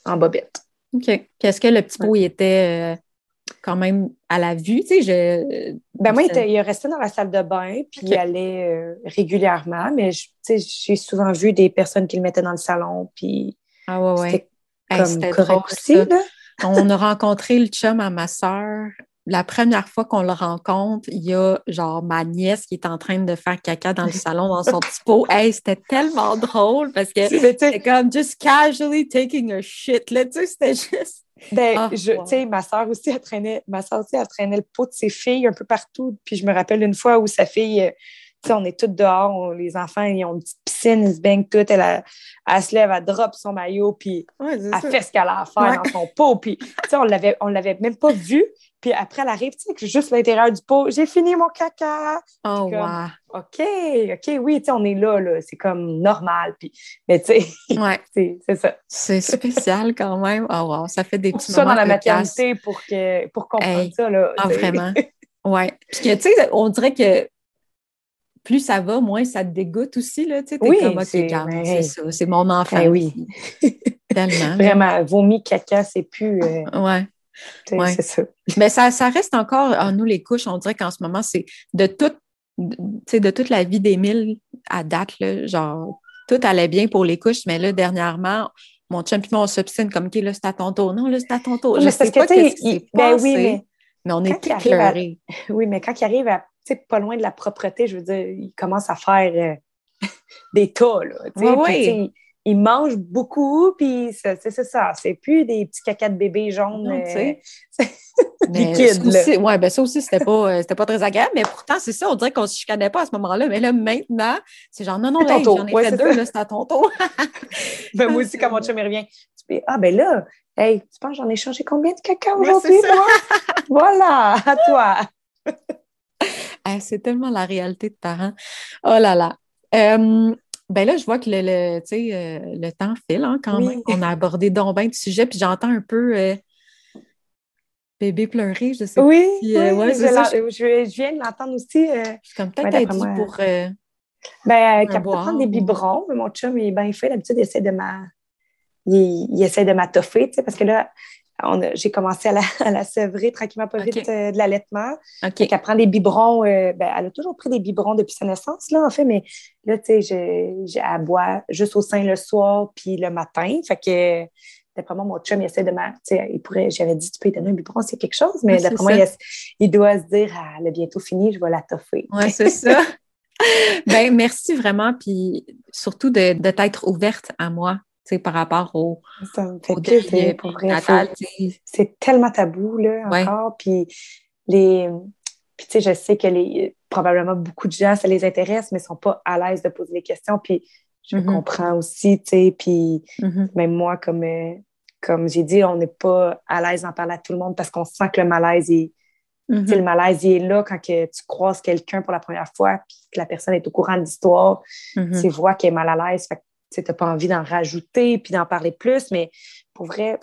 en bobette. OK. Puis est-ce que le petit pot, il était euh, quand même à la vue? Tu sais, je... Ben moi, il, il, restait dans la salle de bain, puis il allait euh, régulièrement, mais j'ai souvent vu des personnes qui le mettaient dans le salon, puis ah ouais, ouais. c'était comme correct aussi, là. On a rencontré le chum à ma soeur la première fois qu'on le rencontre, il y a genre ma nièce qui est en train de faire caca dans le salon dans son petit pot. Hey, c'était tellement drôle parce que c'était comme just casually taking a shit. Là, tu sais, c'était juste. Ben, ah, tu sais, ma soeur aussi, elle traînait, ma soeur aussi, elle traînait le pot de ses filles un peu partout. Puis je me rappelle une fois où sa fille, on est toutes dehors, les enfants, ils ont une petite piscine, ils se baignent toutes. Elle, elle, se lève, elle drop son maillot, puis elle fait ce qu'elle a à faire dans son pot. Puis, on l'avait, on l'avait même pas vu. Puis après, elle arrive, tu sais, juste l'intérieur du pot. J'ai fini mon caca. Oh, wow. OK, OK, oui, tu sais, on est là, là. C'est comme normal. Puis, mais tu sais, ouais. c'est ça. C'est spécial quand même. Oh, wow, ça fait des petits ça dans la maternité pour, que, pour comprendre ça, là. Ah, vraiment. Oui. Puis que, tu sais, on dirait que plus ça va, moins ça te dégoûte aussi. Là, tu sais, oui, c'est ça, c'est mon enfant. Ben oui. Tellement. Vraiment, vomi, caca, c'est plus. Euh... Ouais. Ouais. C'est ça. Mais ça, ça reste encore en nous les couches. On dirait qu'en ce moment, c'est de toute, de toute la vie d'Émile à date, là, genre, tout allait bien pour les couches, mais là, dernièrement, mon champion s'obstine comme, OK, là, c'est à ton tour. Non, là, c'est à ton tour. Je sais pas qu'est-ce qui s'est ben passé, oui, mais, on est éclairés. Oui, mais quand il arrive à pas loin de la propreté, je veux dire, il commence à faire euh, des tas, là. oui. il, mange beaucoup, puis c'est ça. C'est plus des petits cacas de bébé jaunes. Euh, liquides, ouais, ben ça aussi, c'était pas, euh, pas très agréable, mais pourtant, c'est ça, on dirait qu'on ne se chicanait pas à ce moment-là. Mais là, maintenant, c'est genre, non, non, là, j'en ai fait deux, là, c'est à ton tour. ben, moi aussi, quand mon chum revient, tu dis, ah, ben là, hey, tu penses, j'en ai changé combien de caca aujourd'hui, voilà, à toi. C'est tellement la réalité de parents. Oh là là. Euh, ben là, je vois que le, le, euh, le temps file hein, quand même. On a abordé donc bien de sujets, puis j'entends un peu euh, bébé pleurer, je sais oui, pas. Si, oui, je, je, viens de l'entendre aussi. je comme peut-être être dit pour. ben, quand prendre des biberons, mon chum, il est bien fait. D'habitude, il essaie de ma. Il, il essaie de parce que là, j'ai commencé à la, à la, sevrer tranquillement pas vite euh, de l'allaitement. Okay. Elle prend des biberons. Euh, ben, elle a toujours pris des biberons depuis sa naissance, là, en fait, mais là, tu sais, elle boit juste au sein le soir puis le matin. Fait que, d'après moi, mon chum, il essaie de ma. Il pourrait, j'avais dit, tu peux lui donner un biberon, c'est quelque chose, mais d'après moi, il, doit se dire, ah, elle a bientôt fini, je vais la toffer. Oui, c'est ça. ben, merci vraiment, puis surtout de, de t'être ouverte à moi par rapport au, pour vrai. C'est tellement tabou, là, encore. Puis, les... Puis, tu sais, je sais que les... probablement beaucoup de gens, ça les intéresse, mais ne sont pas à l'aise de poser des questions. Puis, je mm-hmm. comprends aussi, tu sais. Puis, mm-hmm. même moi, comme, euh, comme j'ai dit, on n'est pas à l'aise d'en parler à tout le monde parce qu'on sent que le malaise est... Mm-hmm. Le malaise, il est là quand que tu croises quelqu'un pour la première fois, puis que la personne est au courant de l'histoire, tu vois qu'elle est mal à l'aise. Tu n'as pas envie d'en rajouter puis d'en parler plus, mais pour vrai,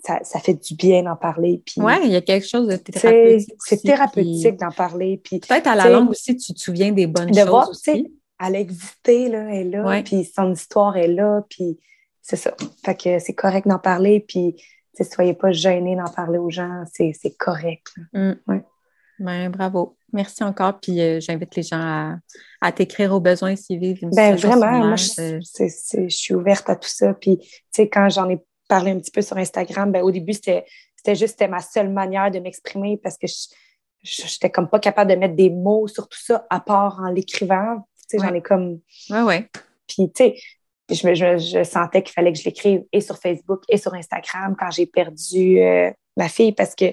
ça, ça fait du bien d'en parler. Oui, il y a quelque chose de thérapeutique. C'est thérapeutique d'en parler. Peut-être à la longue aussi, tu te souviens des bonnes de choses. Voir, aussi. Elle a existé, là, elle est là, puis son histoire est là, puis c'est ça. Fait que c'est correct d'en parler, puis soyez pas gênés d'en parler aux gens, c'est correct. Mm. Ben, bravo. Merci encore. Puis euh, j'invite les gens à, t'écrire aux besoins s'ils vivent une ben, vraiment, moi, je, suis ouverte à tout ça. Puis, tu sais, quand j'en ai parlé un petit peu sur Instagram, ben, au début, c'était juste c'était ma seule manière de m'exprimer parce que je n'étais comme pas capable de mettre des mots sur tout ça à part en l'écrivant. Tu sais, j'en ai comme. Ouais, ouais. Puis, tu sais, je, je, sentais qu'il fallait que je l'écrive et sur Facebook et sur Instagram quand j'ai perdu euh, ma fille parce que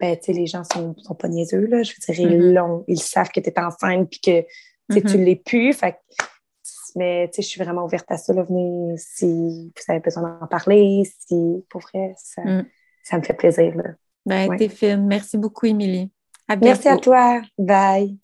ben, les gens sont, sont pas niaiseux, là. Je veux dire, ils, mm-hmm. ils savent que tu es enceinte puis que tu mm-hmm. l'es plus. Fait mais je suis vraiment ouverte à ça. Là, venez si vous avez besoin d'en parler, si pour vrai, ça, mm. ça me fait plaisir. Là. Ben, t'es fine. Merci beaucoup, Émilie. Merci à toi. Bye.